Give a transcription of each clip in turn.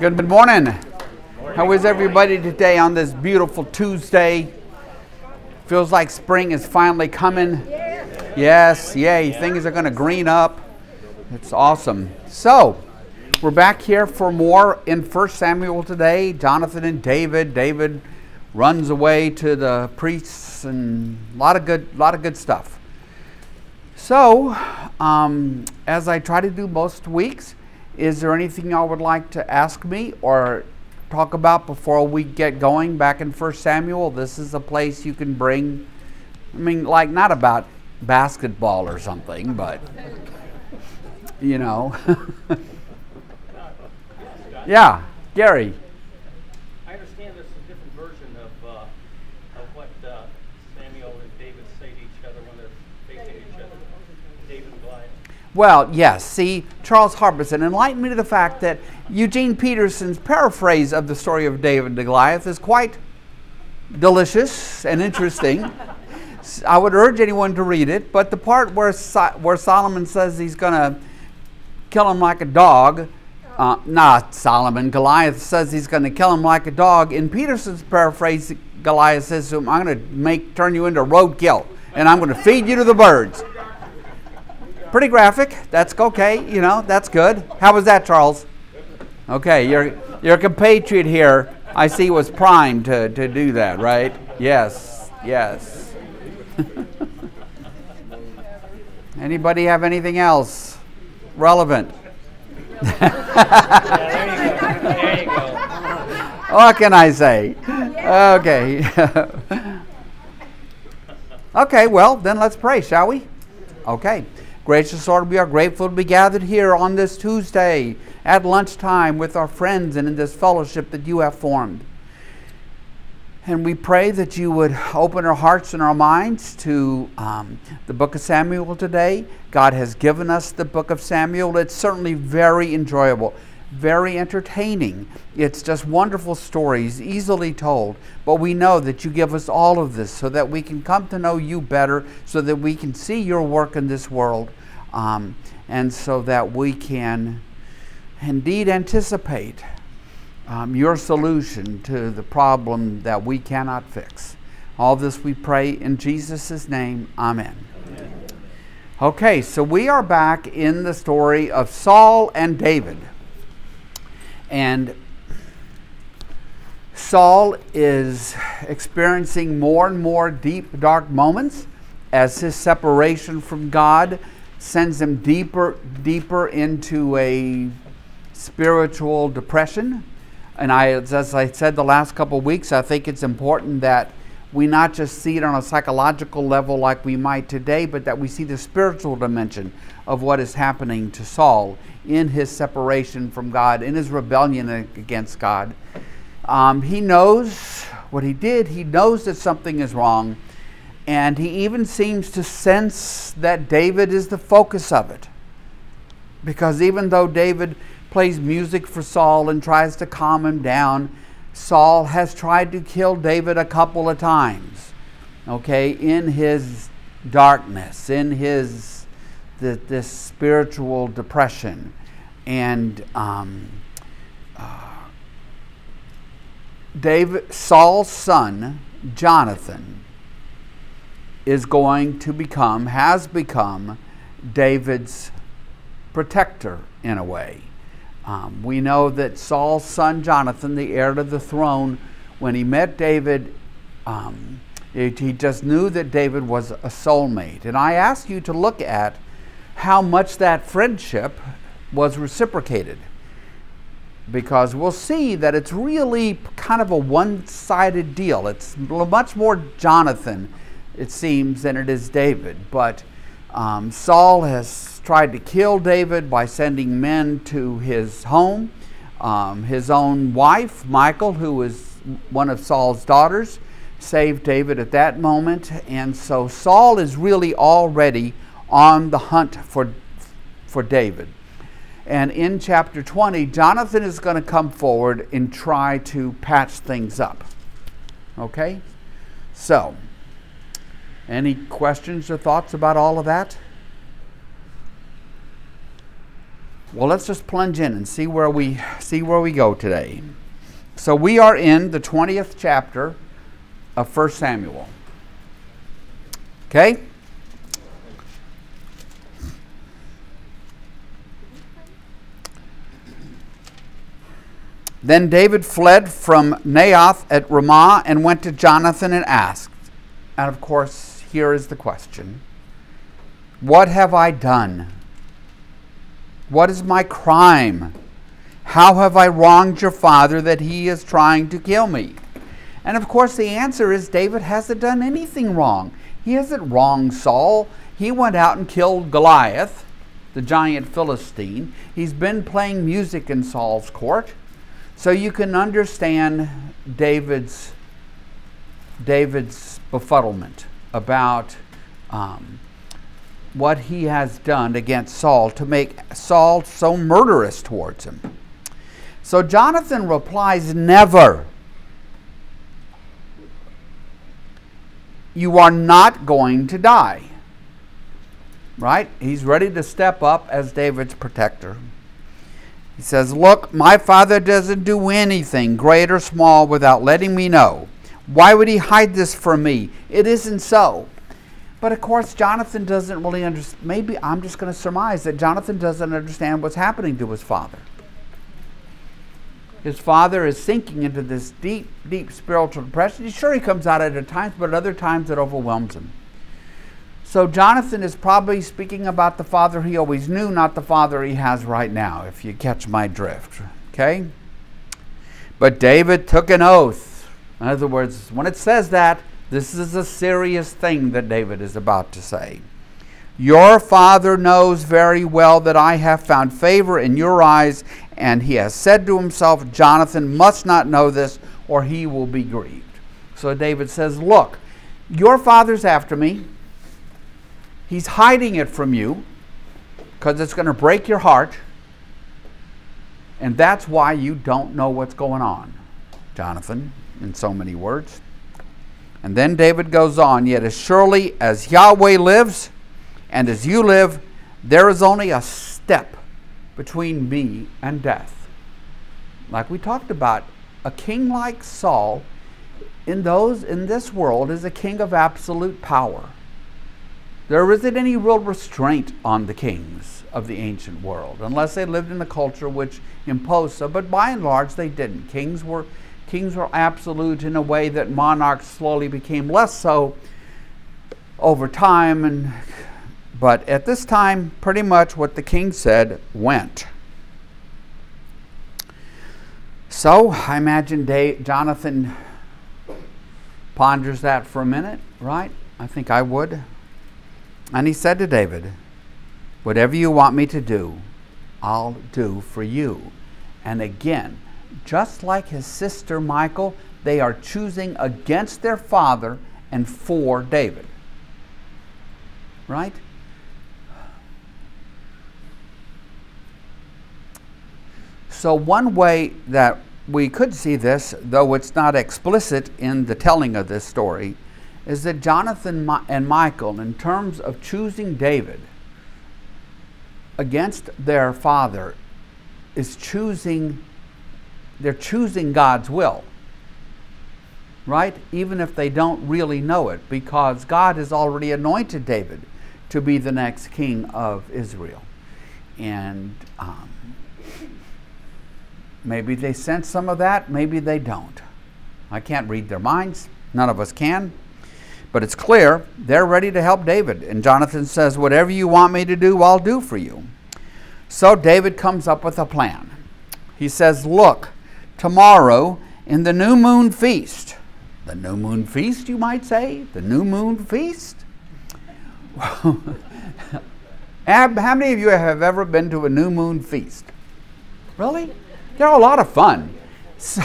Good morning. How is everybody today on this beautiful Tuesday? Feels like spring is finally coming. Yes, yay. Things are going to green up. It's awesome. So, we're back here for more in 1 Samuel today. Jonathan and David. David runs away to the priests and a lot of good, lot of good stuff. So, um, as I try to do most weeks, is there anything y'all would like to ask me or talk about before we get going back in 1 Samuel? This is a place you can bring, I mean, like not about basketball or something, but, you know. yeah, Gary. Well, yes. See, Charles Harbison enlightened me to the fact that Eugene Peterson's paraphrase of the story of David and Goliath is quite delicious and interesting. I would urge anyone to read it, but the part where, so- where Solomon says he's going to kill him like a dog, uh, not Solomon, Goliath says he's going to kill him like a dog. In Peterson's paraphrase, Goliath says to him, I'm going to make turn you into roadkill, and I'm going to feed you to the birds. Pretty graphic. That's okay. You know, that's good. How was that, Charles? Okay, your your compatriot here, I see, was primed to, to do that, right? Yes, yes. Anybody have anything else relevant? what can I say? Okay. okay, well, then let's pray, shall we? Okay. Gracious Lord, we are grateful to be gathered here on this Tuesday at lunchtime with our friends and in this fellowship that you have formed. And we pray that you would open our hearts and our minds to um, the book of Samuel today. God has given us the book of Samuel. It's certainly very enjoyable, very entertaining. It's just wonderful stories, easily told. But we know that you give us all of this so that we can come to know you better, so that we can see your work in this world um, and so that we can indeed anticipate um, your solution to the problem that we cannot fix. All this we pray in Jesus' name. Amen. Amen. Okay, so we are back in the story of Saul and David. And Saul is experiencing more and more deep, dark moments as his separation from God sends him deeper, deeper into a spiritual depression. And I, as I said the last couple of weeks, I think it's important that we not just see it on a psychological level like we might today, but that we see the spiritual dimension of what is happening to Saul in his separation from God, in his rebellion against God. Um, he knows what he did, he knows that something is wrong, and he even seems to sense that David is the focus of it. Because even though David plays music for Saul and tries to calm him down, Saul has tried to kill David a couple of times. Okay, in his darkness, in his the, this spiritual depression, and um, uh, David Saul's son Jonathan is going to become, has become, David's protector in a way. Um, we know that Saul's son Jonathan, the heir to the throne, when he met David, um, it, he just knew that David was a soulmate. And I ask you to look at how much that friendship was reciprocated. Because we'll see that it's really kind of a one sided deal. It's much more Jonathan it seems, than it is David. But um, Saul has tried to kill David by sending men to his home. Um, his own wife, Michal, who was one of Saul's daughters, saved David at that moment. And so Saul is really already on the hunt for, for David. And in chapter 20, Jonathan is going to come forward and try to patch things up. Okay? So, any questions or thoughts about all of that? Well, let's just plunge in and see where we see where we go today. So we are in the 20th chapter of 1 Samuel. Okay? Then David fled from Naioth at Ramah and went to Jonathan and asked. And of course, here is the question What have I done? What is my crime? How have I wronged your father that he is trying to kill me? And of course, the answer is David hasn't done anything wrong. He hasn't wronged Saul. He went out and killed Goliath, the giant Philistine. He's been playing music in Saul's court. So you can understand David's David's befuddlement about um, what he has done against Saul to make Saul so murderous towards him. So Jonathan replies, Never. You are not going to die. Right? He's ready to step up as David's protector. He says, Look, my father doesn't do anything, great or small, without letting me know. Why would he hide this from me? It isn't so. But of course, Jonathan doesn't really understand. Maybe I'm just going to surmise that Jonathan doesn't understand what's happening to his father. His father is sinking into this deep, deep spiritual depression. Sure, he comes out at times, but at other times it overwhelms him. So Jonathan is probably speaking about the father he always knew, not the father he has right now, if you catch my drift. Okay? But David took an oath. In other words, when it says that, this is a serious thing that David is about to say. Your father knows very well that I have found favor in your eyes, and he has said to himself, Jonathan must not know this, or he will be grieved. So David says, Look, your father's after me. He's hiding it from you because it's going to break your heart. And that's why you don't know what's going on, Jonathan, in so many words. And then David goes on, Yet as surely as Yahweh lives and as you live, there is only a step between me and death. Like we talked about, a king like Saul in those in this world is a king of absolute power. There isn't any real restraint on the kings of the ancient world, unless they lived in a culture which imposed so. But by and large, they didn't. Kings were kings were absolute in a way that monarchs slowly became less so over time. And but at this time, pretty much what the king said went. So I imagine Dave, Jonathan ponders that for a minute, right? I think I would. And he said to David, Whatever you want me to do, I'll do for you. And again, just like his sister Michal, they are choosing against their father and for David. Right? So, one way that we could see this, though it's not explicit in the telling of this story, is that Jonathan and Michal, in terms of choosing David against their father, is choosing, they're choosing God's will. Right? Even if they don't really know it, because God has already anointed David to be the next king of Israel. And um, maybe they sense some of that, maybe they don't. I can't read their minds. None of us can. But it's clear they're ready to help David. And Jonathan says, Whatever you want me to do, I'll do for you. So David comes up with a plan. He says, Look, tomorrow in the new moon feast, the new moon feast, you might say, the new moon feast. How many of you have ever been to a new moon feast? Really? They're a lot of fun. So,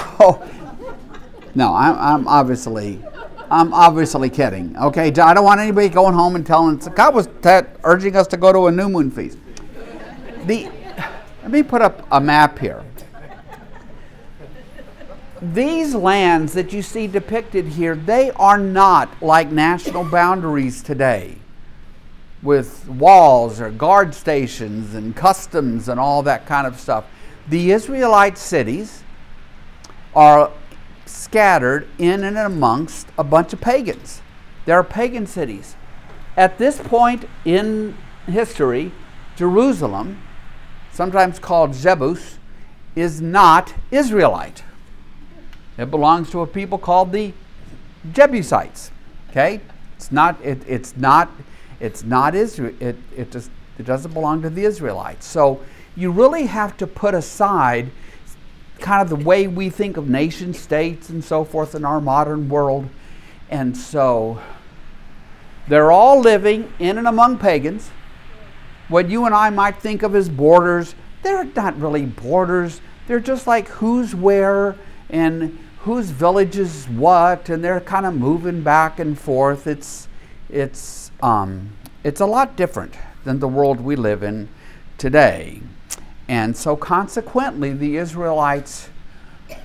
no, I'm, I'm obviously I'm obviously kidding. Okay, I don't want anybody going home and telling God was urging us to go to a new moon feast. The, let me put up a map here. These lands that you see depicted here, they are not like national boundaries today. with walls or guard stations and customs and all that kind of stuff. The Israelite cities are scattered in and amongst a bunch of pagans. There are pagan cities. At this point in history, Jerusalem, sometimes called Jebus, is not Israelite. It belongs to a people called the Jebusites. Okay? It's not it, it's not it's not Israel it, it just it doesn't belong to the Israelites. So you really have to put aside kind of the way we think of nation states and so forth in our modern world. And so they're all living in and among pagans. What you and I might think of as borders, they're not really borders. They're just like who's where and whose village is what, and they're kind of moving back and forth. It's, it's, um, it's a lot different than the world we live in today. And so, consequently, the Israelites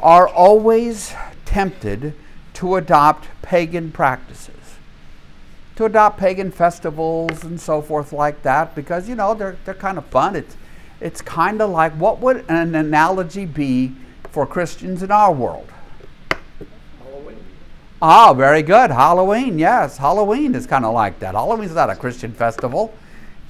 are always tempted to adopt pagan practices to adopt pagan festivals and so forth like that because you know they're, they're kind of fun. It's, it's kind of like what would an analogy be for Christians in our world? Halloween. Ah, very good. Halloween, yes. Halloween is kind of like that. Halloween's not a Christian festival.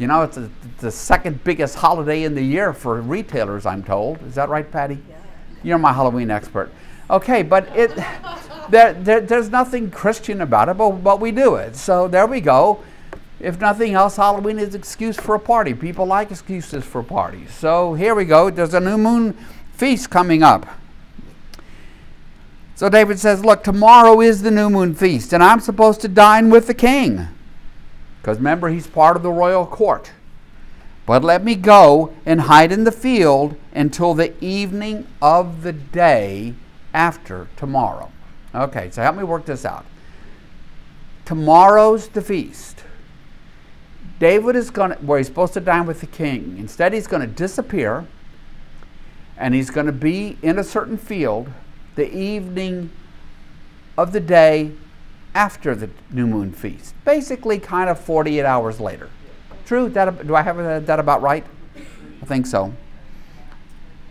You know, it's a, the second biggest holiday in the year for retailers, I'm told. Is that right, Patty? Yeah. You're my Halloween expert. Okay, but it there, there, there's nothing Christian about it, but, but we do it. So there we go. If nothing else, Halloween is an excuse for a party. People like excuses for parties. So here we go. There's a new moon feast coming up. So David says, Look, tomorrow is the new moon feast, and I'm supposed to dine with the king. Because remember, he's part of the royal court. But let me go and hide in the field until the evening of the day after tomorrow. Okay, so help me work this out. Tomorrow's the feast. David is going to, where he's supposed to dine with the king. Instead, he's going to disappear and he's going to be in a certain field the evening of the day after the new moon feast. Basically, kind of 48 hours later. True? That, do I have uh, that about right? I think so.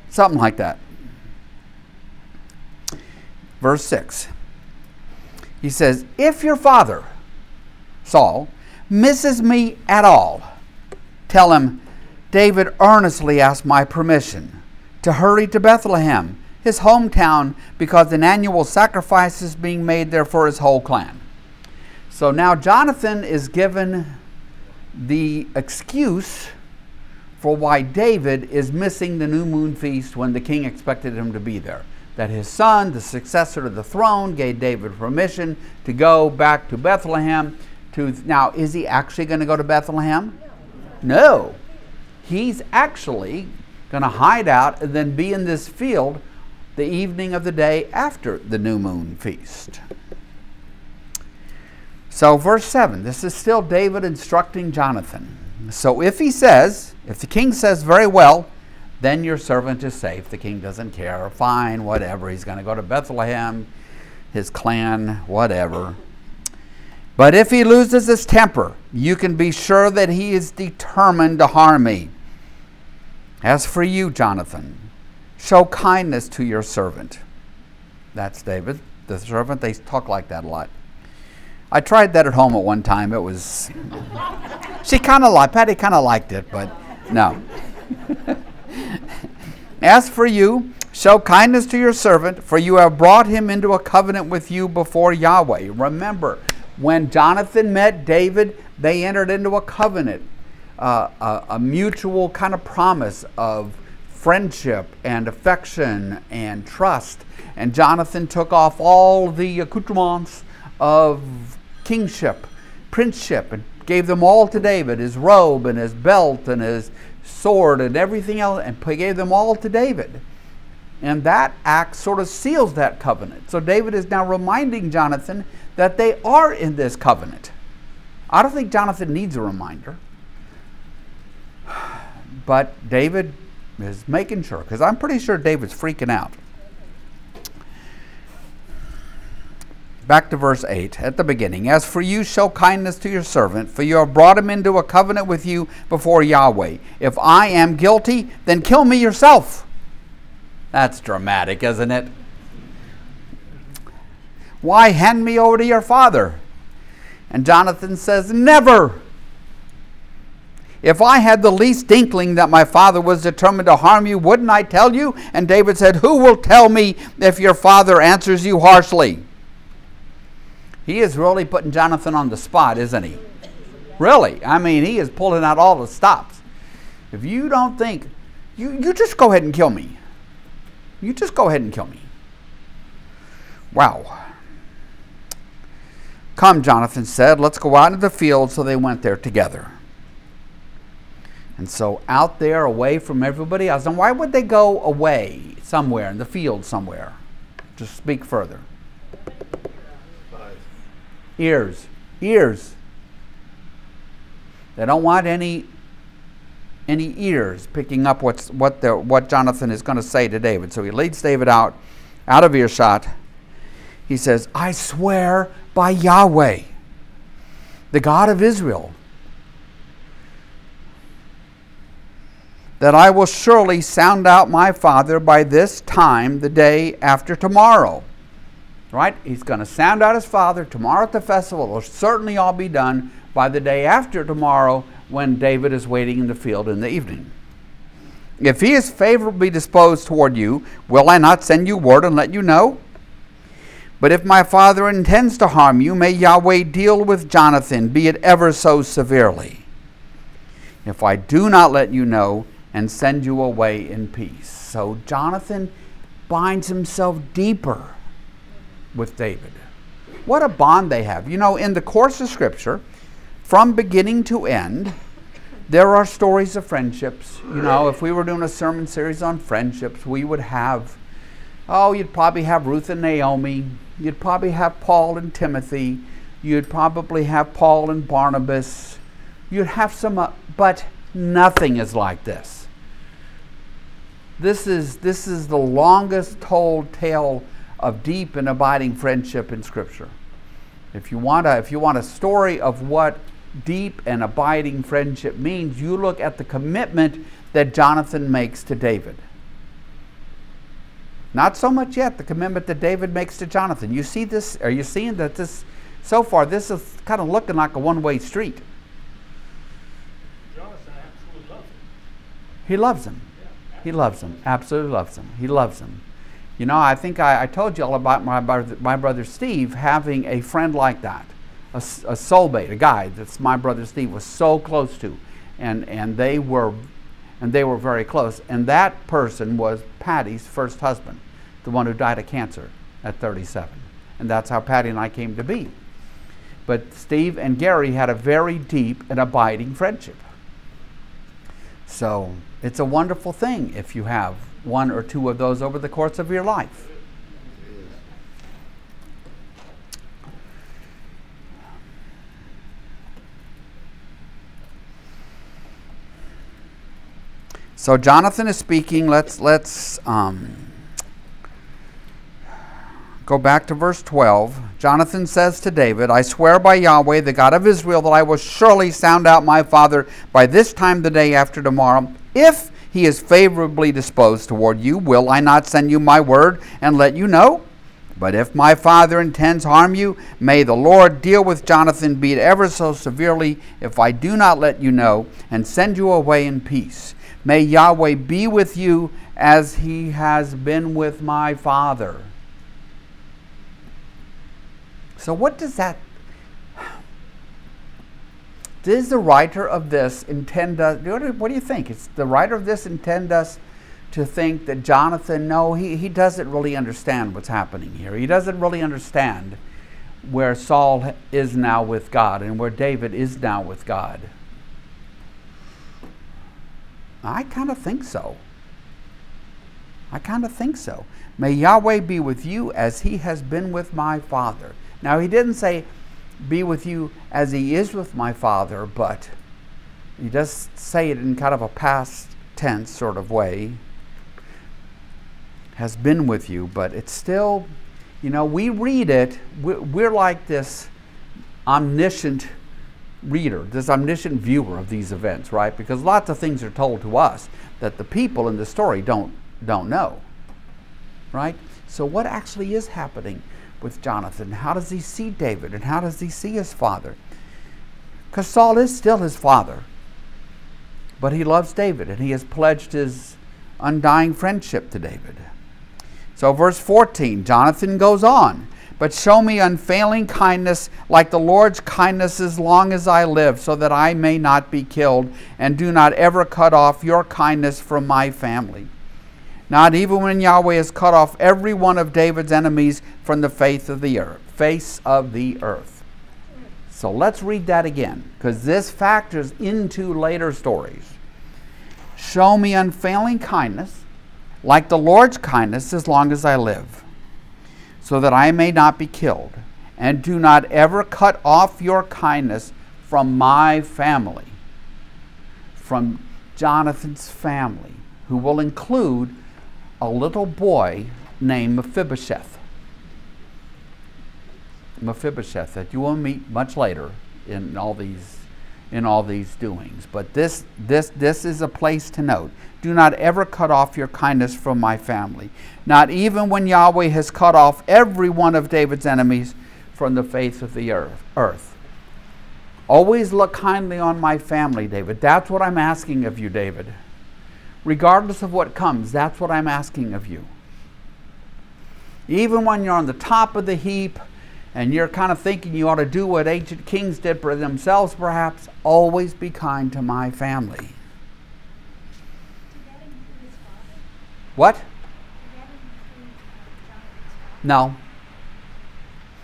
Something like that verse 6. He says, If your father, Saul, misses me at all, tell him, David earnestly asked my permission to hurry to Bethlehem, his hometown, because an annual sacrifice is being made there for his whole clan. So now Jonathan is given the excuse for why David is missing the new moon feast when the king expected him to be there that his son, the successor to the throne, gave David permission to go back to Bethlehem. To now, is he actually going to go to Bethlehem? No. He's actually going to hide out and then be in this field the evening of the day after the new moon feast. So, verse 7, this is still David instructing Jonathan. So, if he says, if the king says very well, then your servant is safe. The king doesn't care. Fine, whatever. He's going to go to Bethlehem, his clan, whatever. But if he loses his temper, you can be sure that he is determined to harm me. As for you, Jonathan, show kindness to your servant. That's David, the servant. They talk like that a lot. I tried that at home at one time. It was, she kind of liked, Patty kind of liked it, but no. As for you, show kindness to your servant, for you have brought him into a covenant with you before Yahweh. Remember, when Jonathan met David, they entered into a covenant, uh, a, a mutual kind of promise of friendship and affection and trust. And Jonathan took off all the accoutrements of kingship, princeship, and gave them all to David his robe and his belt and his sword and everything else, and gave them all to David. And that act sort of seals that covenant. So David is now reminding Jonathan that they are in this covenant. I don't think Jonathan needs a reminder. But David is making sure, because I'm pretty sure David's freaking out. back to verse 8 at the beginning. As for you, show kindness to your servant, for you have brought him into a covenant with you before Yahweh. If I am guilty, then kill me yourself. That's dramatic, isn't it? Why hand me over to your father? And Jonathan says, Never. If I had the least inkling that my father was determined to harm you, wouldn't I tell you? And David said, Who will tell me if your father answers you harshly? He is really putting Jonathan on the spot, isn't he? Really. I mean, he is pulling out all the stops. If you don't think, you, you just go ahead and kill me. You just go ahead and kill me. Wow. Come, Jonathan said, let's go out into the field. So they went there together. And so out there, away from everybody else. And why would they go away somewhere in the field somewhere? Just speak further. Ears. Ears. They don't want any any ears picking up what's what the what Jonathan is going to say to David. So he leads David out out of earshot. He says, "I swear by Yahweh, the God of Israel, that I will surely sound out my father by this time, the day after tomorrow. Right? He's going to sound out his father tomorrow at the festival. It'll certainly all be done by the day after tomorrow when David is waiting in the field in the evening. If he is favorably disposed toward you, will I not send you word and let you know? But if my father intends to harm you, may Yahweh deal with Jonathan, be it ever so severely. If I do not let you know, and send you away in peace. So Jonathan binds himself deeper with David. What a bond they have. You know, in the course of Scripture, from beginning to end, there are stories of friendships. You know, if we were doing a sermon series on friendships, we would have, oh, you'd probably have Ruth and Naomi. You'd probably have Paul and Timothy. You'd probably have Paul and Barnabas. You'd have some, uh, but nothing is like this. This is, this is the longest told tale of deep and abiding friendship in Scripture. If you want a, if you want a story of what deep and abiding friendship means, you look at the commitment that Jonathan makes to David. Not so much yet the commitment that David makes to Jonathan. You see this? Are you seeing that this so far this is kind of looking like a one-way street? Jonathan absolutely loves him. He loves him. He loves them. Absolutely loves them. He loves them. You know, I think I, I told you all about my brother, my brother Steve having a friend like that, a, a soulmate, a guy that's my brother Steve was so close to, and and they were, and they were very close. And that person was Patty's first husband, the one who died of cancer at 37, and that's how Patty and I came to be. But Steve and Gary had a very deep and abiding friendship. So it's a wonderful thing if you have one or two of those over the course of your life. So Jonathan is speaking. Let's let's um, Go back to verse 12. Jonathan says to David, I swear by Yahweh, the God of Israel, that I will surely sound out my father by this time the day after tomorrow. If he is favorably disposed toward you, will I not send you my word and let you know? But if my father intends harm you, may the Lord deal with Jonathan, be it ever so severely, if I do not let you know and send you away in peace. May Yahweh be with you as he has been with my father. So, what does that does the writer of this intend us? What do you think? Is the writer of this intend us to think that Jonathan? No, he, he doesn't really understand what's happening here. He doesn't really understand where Saul is now with God and where David is now with God. I kind of think so. I kind of think so. May Yahweh be with you as he has been with my father. Now, he didn't say, be with you as he is with my father, but he does say it in kind of a past tense sort of way. Has been with you, but it's still, You know, we read it, we're like this omniscient reader, this omniscient viewer of these events, right? Because lots of things are told to us that the people in the story don't, don't know, right? So, what actually is happening with Jonathan? How does he see David and how does he see his father? Because Saul is still his father, but he loves David and he has pledged his undying friendship to David. So, verse 14, Jonathan goes on but show me unfailing kindness like the Lord's kindness as long as I live, so that I may not be killed, and do not ever cut off your kindness from my family. Not even when Yahweh has cut off every one of David's enemies from the face of the earth. Face of the earth. So let's read that again, because this factors into later stories. Show me unfailing kindness, like the Lord's kindness, as long as I live so that I may not be killed. And do not ever cut off your kindness from my family, from Jonathan's family, who will include a little boy named Mephibosheth. Mephibosheth that you will meet much later in all these in all these doings. But this this this is a place to note. Do not ever cut off your kindness from my family, not even when Yahweh has cut off every one of David's enemies from the face of the earth. earth. Always look kindly on my family, David. That's what I'm asking of you, David. Regardless of what comes, that's what I'm asking of you. Even when you're on the top of the heap and you're kind of thinking you ought to do what ancient kings did for themselves, perhaps, always be kind to my family. What? No.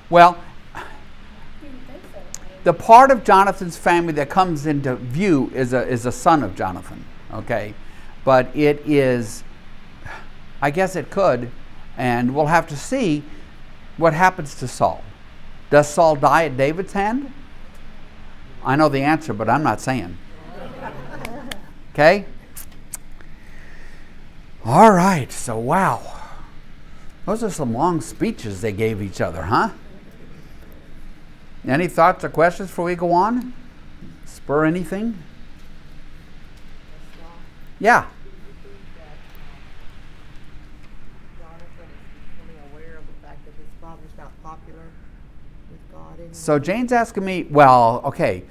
Well, the part of Jonathan's family that comes into view is a, is a son of Jonathan, okay? But it is, I guess it could, and we'll have to see what happens to Saul. Does Saul die at David's hand? I know the answer, but I'm not saying. Okay? All right, so wow. Those are some long speeches they gave each other, huh? Any thoughts or questions before we go on? Spur anything? Yeah. So Jane's asking me, well, okay,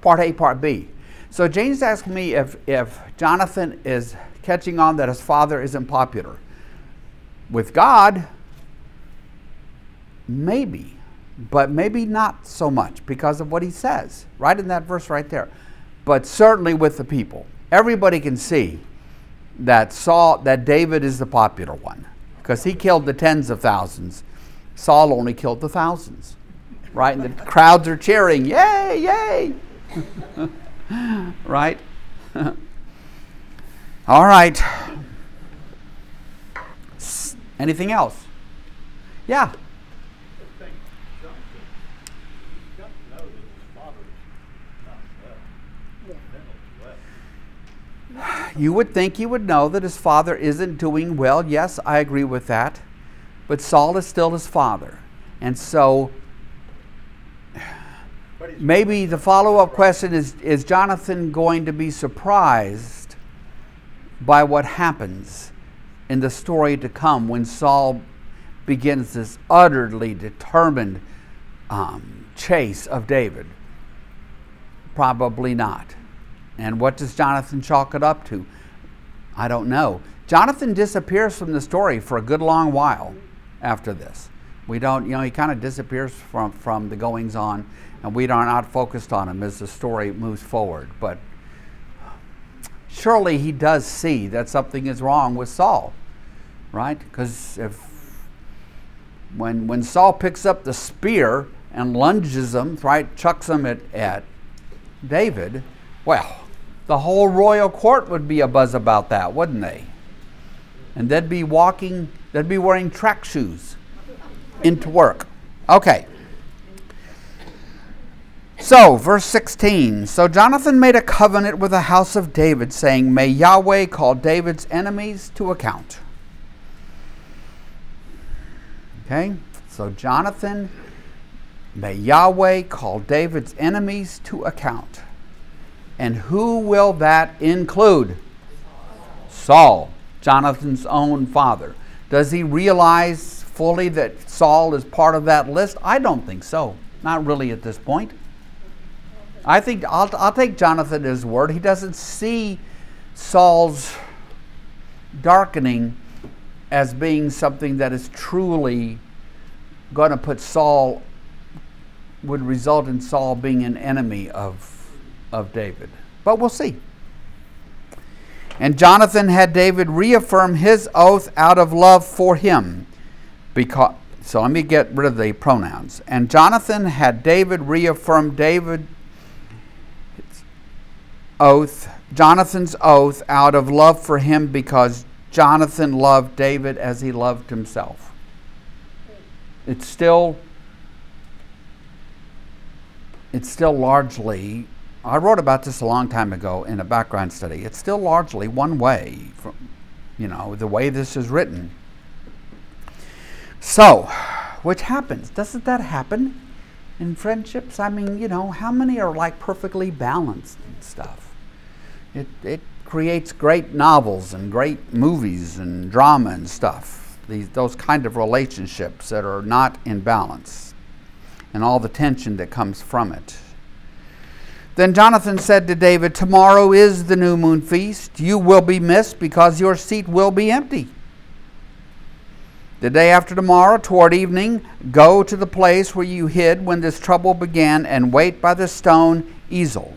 part A, part B. So Jane's asking me if, if Jonathan is catching on that his father isn't popular. With God, maybe, but maybe not so much because of what he says, right in that verse right there. But certainly with the people. Everybody can see that Saul that David is the popular one because he killed the tens of thousands. Saul only killed the thousands. Right? And the crowds are cheering, "Yay, yay!" right? All right. Anything else? Yeah. You would think he would know that his father isn't doing well. Yes, I agree with that. But Saul is still his father. And so Maybe the follow up question is Is Jonathan going to be surprised by what happens in the story to come when Saul begins this utterly determined um, chase of David? Probably not. And what does Jonathan chalk it up to? I don't know. Jonathan disappears from the story for a good long while after this. We don't, you know, he kind of disappears from, from the goings on and we are not focused on him as the story moves forward. But surely he does see that something is wrong with Saul, right? Because if when when Saul picks up the spear and lunges him, right, chucks him at, at David, well, the whole royal court would be a buzz about that, wouldn't they? And they'd be walking, they'd be wearing track shoes into work. Okay. So, verse 16. So Jonathan made a covenant with the house of David, saying, May Yahweh call David's enemies to account. Okay? So, Jonathan, may Yahweh call David's enemies to account. And who will that include? Saul, Jonathan's own father. Does he realize fully that Saul is part of that list? I don't think so. Not really at this point. I think I'll, I'll take Jonathan at his word. He doesn't see Saul's darkening as being something that is truly going to put Saul, would result in Saul being an enemy of, of David. But we'll see. And Jonathan had David reaffirm his oath out of love for him. Because, so let me get rid of the pronouns. And Jonathan had David reaffirm David's oath, Jonathan's oath out of love for him because Jonathan loved David as he loved himself. It's still it's still largely I wrote about this a long time ago in a background study. It's still largely one way from you know, the way this is written. So, which happens? Doesn't that happen in friendships? I mean, you know, how many are like perfectly balanced and stuff? It, it creates great novels and great movies and drama and stuff. These, those kind of relationships that are not in balance and all the tension that comes from it. Then Jonathan said to David, Tomorrow is the new moon feast. You will be missed because your seat will be empty. The day after tomorrow, toward evening, go to the place where you hid when this trouble began and wait by the stone Ezel.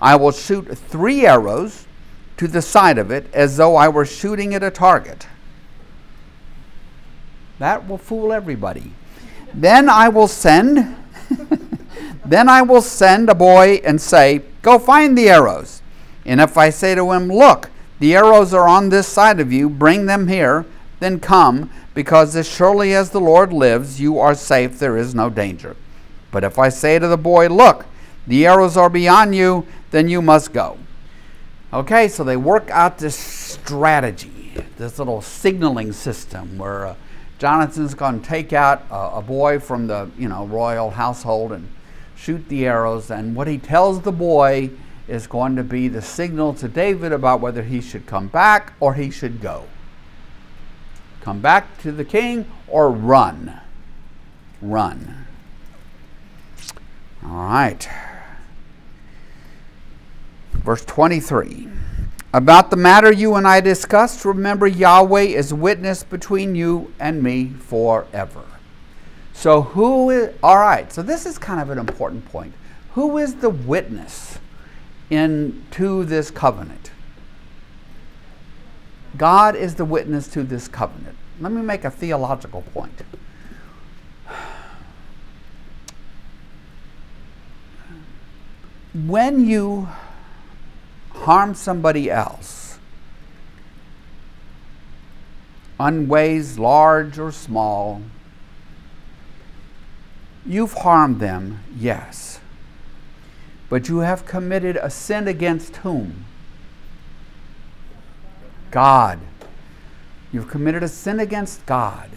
I will shoot three arrows to the side of it as though I were shooting at a target. That will fool everybody. Then I will send then I will send a boy and say, "Go find the arrows." And if I say to him, "Look, the arrows are on this side of you, bring them here," then come, because as surely as the Lord lives, you are safe, there is no danger. But if I say to the boy, "Look, the arrows are beyond you," then you must go. Okay, so they work out this strategy, this little signaling system where uh, Jonathan's going to take out a, a boy from the you know royal household and shoot the arrows, and what he tells the boy is going to be the signal to David about whether he should come back or he should go. Come back to the king or run. Run. All right. Verse 23. About the matter you and I discussed, remember Yahweh is witness between you and me forever. So, who is, all right, so this is kind of an important point. Who is the witness in, to this covenant? God is the witness to this covenant. Let me make a theological point. When you harm somebody else on ways large or small, you've harmed them, yes. But you have committed a sin against whom? God. You've committed a sin against God.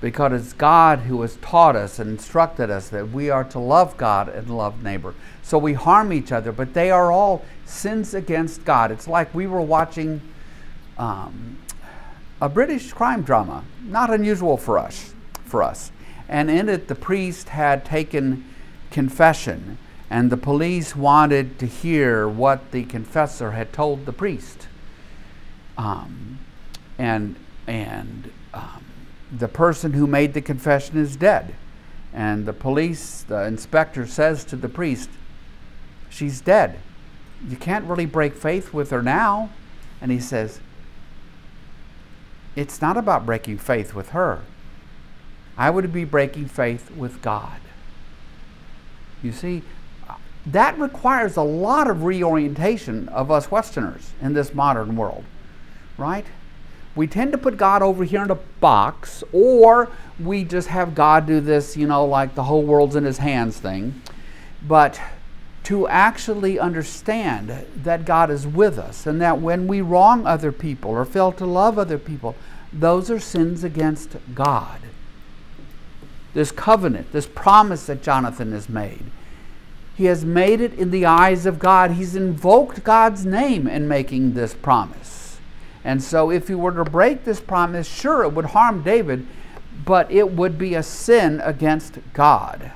Because it's God who has taught us and instructed us that we are to love God and love neighbor. So we harm each other, but they are all sins against God. It's like we were watching um, a British crime drama, not unusual for us. For us, and in it, the priest had taken confession, and the police wanted to hear what the confessor had told the priest. Um, and and um, the person who made the confession is dead. And the police, the inspector says to the priest, She's dead you can't really break faith with her now. And he says, It's not about breaking faith with her. I would be breaking faith with God. You see, that requires a lot of reorientation of us Westerners in this modern world, right? We tend to put God over here in a box, or we just have God do this, you know, like the whole world's in his hands thing. But to actually understand that God is with us and that when we wrong other people or fail to love other people, those are sins against God. This covenant, this promise that Jonathan has made. He has made it in the eyes of God. He's invoked God's name in making this promise. And so, if he were to break this promise, sure, it would harm David, but it would be a sin against God.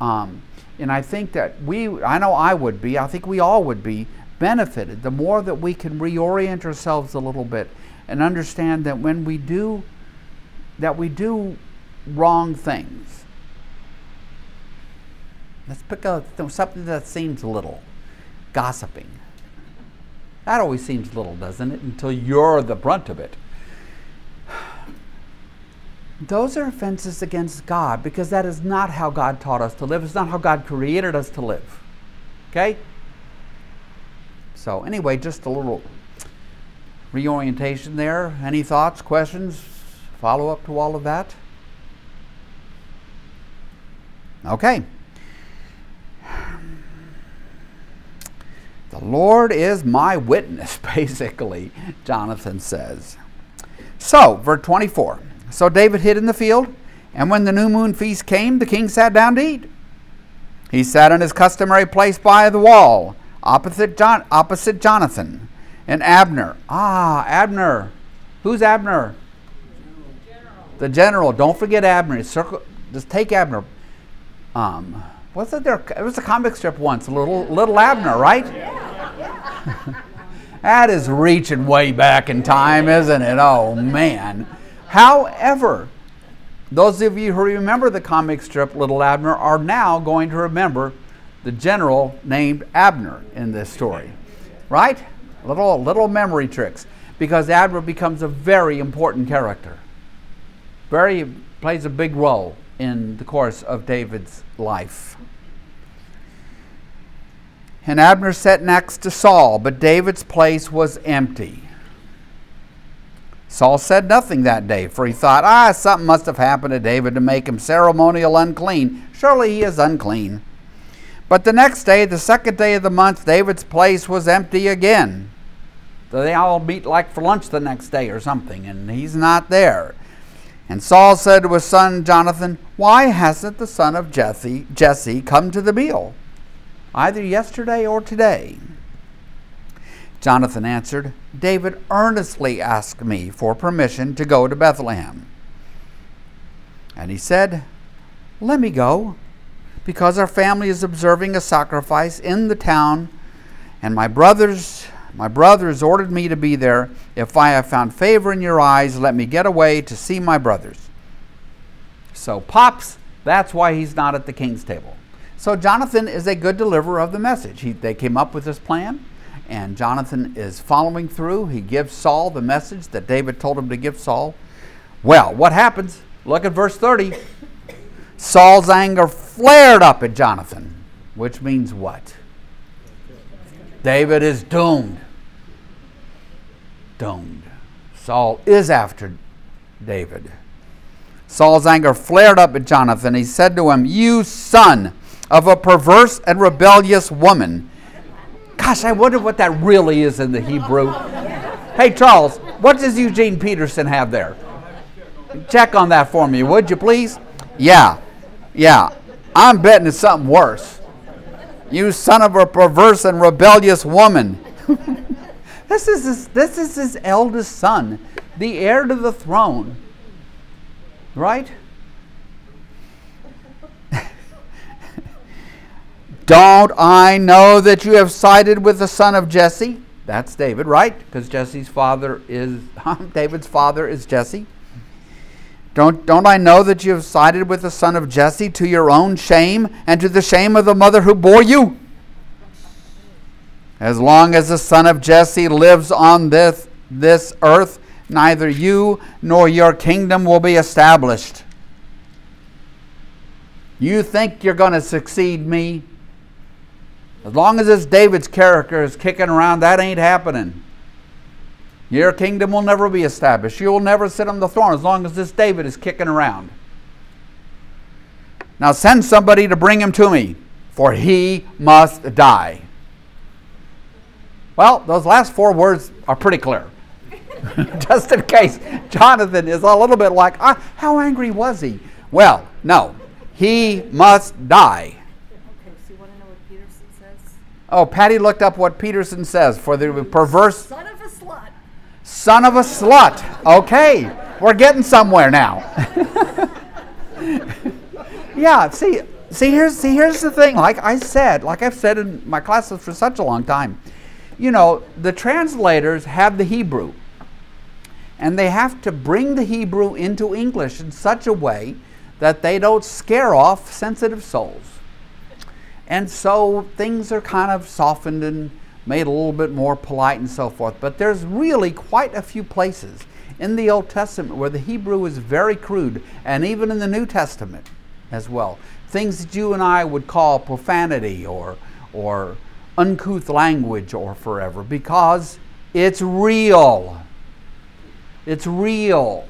Um, and I think that we, I know I would be, I think we all would be benefited the more that we can reorient ourselves a little bit and understand that when we do, that we do wrong things. Let's pick up something that seems little gossiping. That always seems little, doesn't it? Until you're the brunt of it. Those are offenses against God because that is not how God taught us to live. It's not how God created us to live. Okay? So, anyway, just a little reorientation there. Any thoughts, questions, follow up to all of that? Okay. The Lord is my witness, basically, Jonathan says. So, verse 24. So David hid in the field, and when the new moon feast came, the king sat down to eat. He sat in his customary place by the wall, opposite, John, opposite Jonathan and Abner. Ah, Abner. Who's Abner? General. The general. Don't forget Abner. Circle, just take Abner. Um, what's it there? It was a comic strip once, little little Abner, right? that is reaching way back in time, isn't it? Oh man. However, those of you who remember the comic strip Little Abner are now going to remember the general named Abner in this story. Right? Little little memory tricks because Abner becomes a very important character. Very plays a big role in the course of David's life. And Abner sat next to Saul, but David's place was empty. Saul said nothing that day, for he thought, ah, something must have happened to David to make him ceremonial unclean. Surely he is unclean. But the next day, the second day of the month, David's place was empty again. So they all meet like for lunch the next day or something, and he's not there. And Saul said to his son Jonathan, Why hasn't the son of Jesse, Jesse come to the meal, either yesterday or today? Jonathan answered, David earnestly asked me for permission to go to Bethlehem. And he said, Let me go, because our family is observing a sacrifice in the town, and my brothers my brothers ordered me to be there. If I have found favor in your eyes, let me get away to see my brothers. So, Pops, that's why he's not at the king's table. So, Jonathan is a good deliverer of the message. He, they came up with this plan and Jonathan is following through. He gives Saul the message that David told him to give Saul. Well, what happens? Look at verse 30. Saul's anger flared up at Jonathan, which means what? David is doomed. Doomed. Saul is after David. Saul's anger flared up at Jonathan. He said to him, You son of a perverse and rebellious woman. Gosh, I wonder what that really is in the Hebrew. Hey, Charles, what does Eugene Peterson have there? Check on that for me, would you please? Yeah, yeah. I'm betting it's something worse. You son of a perverse and rebellious woman. this, is his, this is his eldest son, the heir to the throne. Right? Don't I know that you have sided with the son of Jesse? That's David, right? Because Jesse's father is, David's father is Jesse. Don't, don't I know that you have sided with the son of Jesse to your own shame and to the shame of the mother who bore you? As long as the son of Jesse lives on this, this earth, neither you nor your kingdom will be established. You think you're going to succeed me? As long as this David's character is kicking around, that ain't happening. Your kingdom will never be established. You will never sit on the throne as long as this David is kicking around. Now send somebody to bring him to me, for he must die. Well, those last four words are pretty clear. Just in case Jonathan is a little bit like, ah, how angry was he? Well, no. He must die. Okay, so you want to know what Peterson says? Oh, Patty looked up what Peterson says for the perverse Son of a slut. son of a slut. Okay, we're getting somewhere now. yeah, see, see here's see here's the thing. Like I said, like I've said in my classes for such a long time, you know, the translators have the Hebrew, and they have to bring the Hebrew into English in such a way that they don't scare off sensitive souls. And so things are kind of softened and made a little bit more polite and so forth. But there's really quite a few places in the Old Testament where the Hebrew is very crude, and even in the New Testament as well. Things that you and I would call profanity or, or uncouth language or forever because it's real. It's real.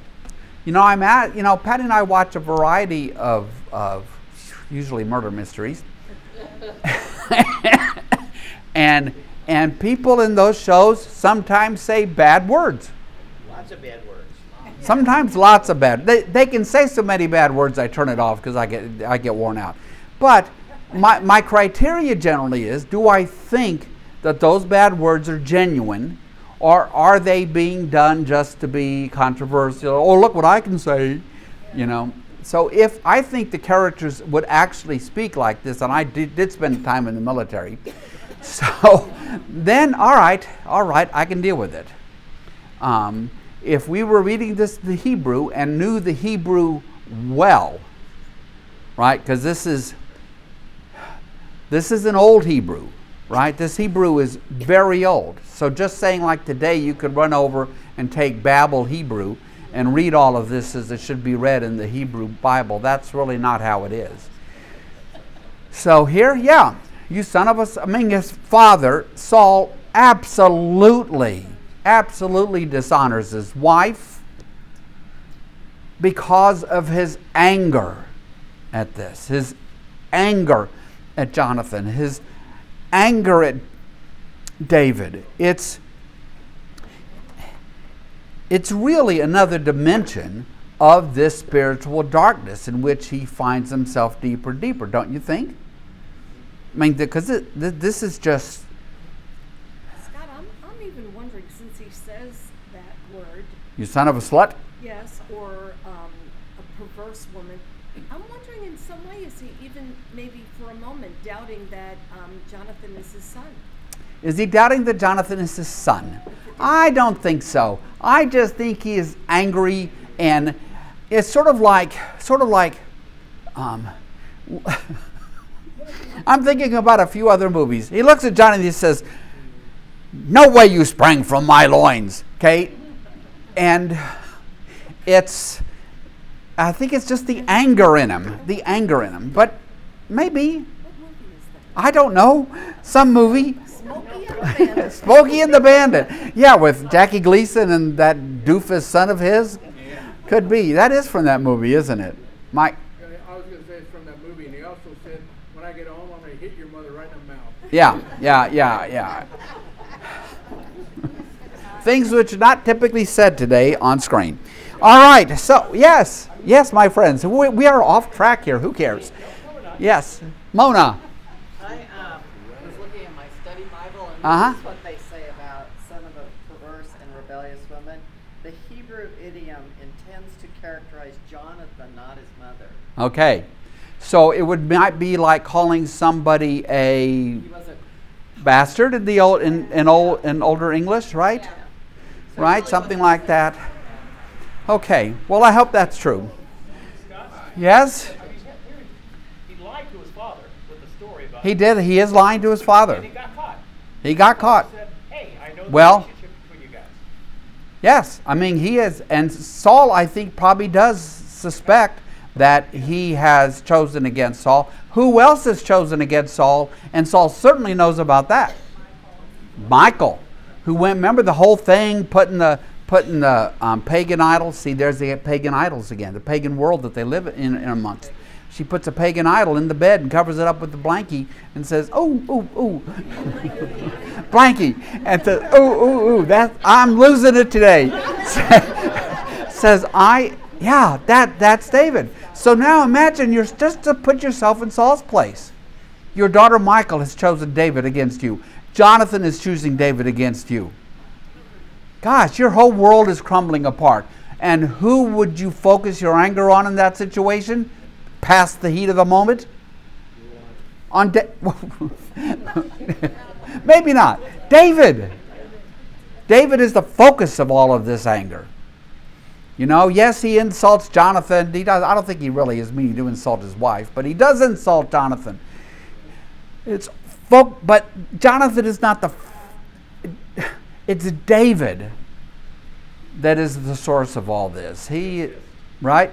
You know, I'm at, you know, Patty and I watch a variety of, of usually murder mysteries. and and people in those shows sometimes say bad words. Lots of bad words. Sometimes lots of bad. They, they can say so many bad words I turn it off because I get I get worn out. But my my criteria generally is do I think that those bad words are genuine or are they being done just to be controversial? Oh, look what I can say, you know. So if I think the characters would actually speak like this, and I did, did spend time in the military, so then all right, all right, I can deal with it. Um, if we were reading this the Hebrew and knew the Hebrew well, right? Because this is this is an old Hebrew, right? This Hebrew is very old. So just saying like today, you could run over and take Babel Hebrew and read all of this as it should be read in the Hebrew Bible. That's really not how it is. So here, yeah, you son of a, I mean, his father, Saul, absolutely, absolutely dishonors his wife because of his anger at this, his anger at Jonathan, his anger at David. It's it's really another dimension of this spiritual darkness in which he finds himself deeper and deeper, don't you think? I mean, because this is just. Scott, I'm, I'm even wondering since he says that word. You son of a slut? Yes, or um, a perverse woman. I'm wondering in some way, is he even maybe for a moment doubting that um, Jonathan is his son? Is he doubting that Jonathan is his son? I don't think so. I just think he is angry and it's sort of like, sort of like, um, I'm thinking about a few other movies. He looks at Johnny and he says, No way you sprang from my loins, okay? And it's, I think it's just the anger in him, the anger in him. But maybe, I don't know, some movie. Smokey and the Bandit. Smokey and the Bandit. Yeah, with Jackie Gleason and that doofus son of his. Could be. That is from that movie, isn't it? Mike? I was going to say it's from that movie, and he also said, when I get home, I'm going to hit your mother right in the mouth. Yeah, yeah, yeah, yeah. Things which are not typically said today on screen. All right, so yes, yes, my friends, we, we are off track here. Who cares? Yes, Mona. I um, was looking at my study Bible, and Uh-huh. this is what they say about son of a perverse and rebellious woman. The Hebrew idiom intends to characterize Jonathan, not his mother. Okay, so it would might be like calling somebody a He was a bastard in the old in, in old in older English, right? yeah. So Right, really something like that. Okay, well, I hope that's true. Yes, He lied to his father with the story about he did. He is lying to his father. He got caught. He got caught. Said, hey, I know the Well- relationship between you guys. Yes, I mean he is, and Saul, I think, probably does suspect that he has chosen against Saul. Who else has chosen against Saul? And Saul certainly knows about that. Michal, who went. Remember the whole thing, putting the putting the um, pagan idols. See, there's the pagan idols again, the pagan world that they live in, in amongst. She puts a pagan idol in the bed and covers it up with the blankie and says, "Oh, oh, oh." blankie and says, "Ooh, ooh, ooh, that I'm losing it today." says, "I, yeah, that that's David." So now imagine you're just to put yourself in Saul's place. Your daughter Michal has chosen David against you. Jonathan is choosing David against you. Gosh, your whole world is crumbling apart. And who would you focus your anger on in that situation? Past the heat of the moment? On da- Maybe not. David. David is the focus of all of this anger. You know, yes, he insults Jonathan. He does. I don't think he really is meaning to insult his wife, but he does insult Jonathan. It's folk, but Jonathan is not the. It's David that is the source of all this. He, right,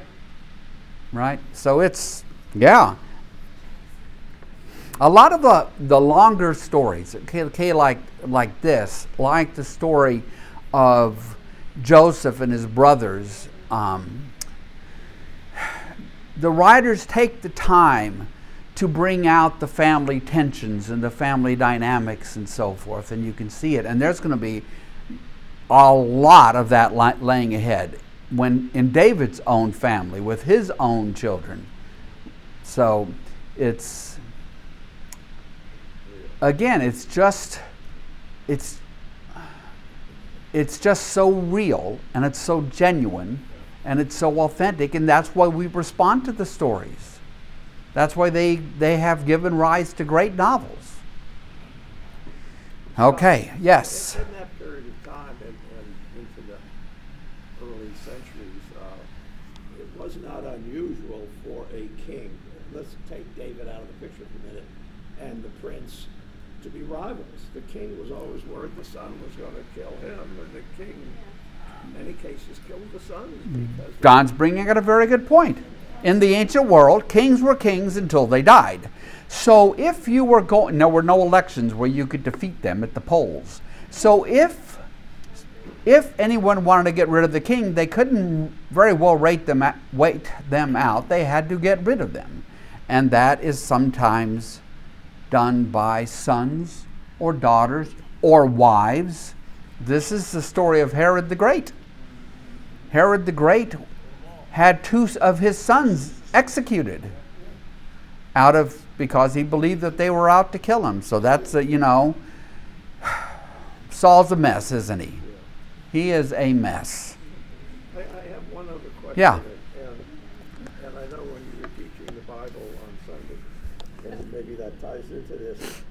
right. So it's yeah. A lot of the the longer stories, okay, like like this, like the story of Joseph and his brothers. Um, the writers take the time to bring out the family tensions and the family dynamics and so forth, and you can see it. And there's going to be a lot of that laying ahead when in David's own family with his own children. So it's again, it's just it's it's just so real and it's so genuine and it's so authentic and that's why we respond to the stories. That's why they, they have given rise to great novels. Okay, yes. In that period of time and, and into the early centuries, uh, it was not unusual for a king, let's take David out of the picture for a minute, and the prince to be rivals. The king was always worried the son was going to kill him, and the king, in many cases, killed the sons because mm. Don's bringing out a very good point. In the ancient world, kings were kings until they died. So if you were going, there were no elections where you could defeat them at the polls. So if if anyone wanted to get rid of the king, they couldn't very well rate them wait them out. They had to get rid of them, and that is sometimes done by sons or daughters or wives. This is the story of Herod the Great. Herod the Great had two of his sons executed out of because he believed that they were out to kill him. So that's a, you know Saul's a mess, isn't he? He is a mess. I, I have one other question. Yeah. And, and I know when you were teaching the Bible on Sunday, and maybe that ties into this.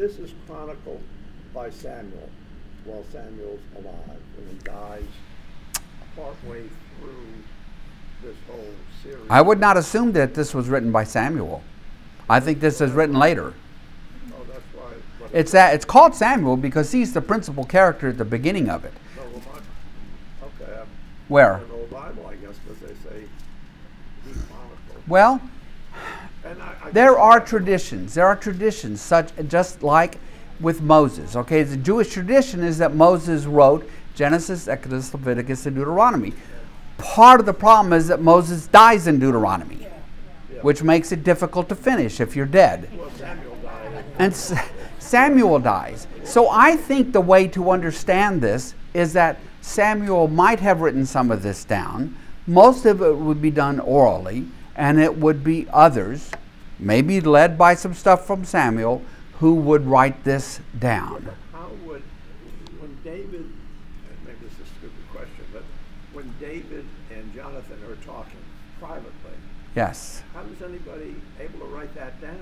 This is chronicled by Samuel while Samuel's alive, and he dies partway through this whole series. I would not assume that this was written by Samuel. I think this is written later. Oh, that's why. It's that it's called Samuel because he's the principal character at the beginning of it. No, well, my- Okay, I'm. Where? Bible, I guess, they say. Well, I, I There are traditions. There are traditions, such just like with Moses. Okay, the Jewish tradition is that Moses wrote Genesis, Exodus, Leviticus, and Deuteronomy. Part of the problem is that Moses dies in Deuteronomy, which makes it difficult to finish if you're dead. Well, Samuel. And S- Samuel dies. So I think the way to understand this is that Samuel might have written some of this down. Most of it would be done orally, and it would be others, maybe led by some stuff from Samuel, who would write this down. How would, when David, maybe this is a stupid question, but when David and Jonathan are talking privately, Yes. how how is anybody able to write that down?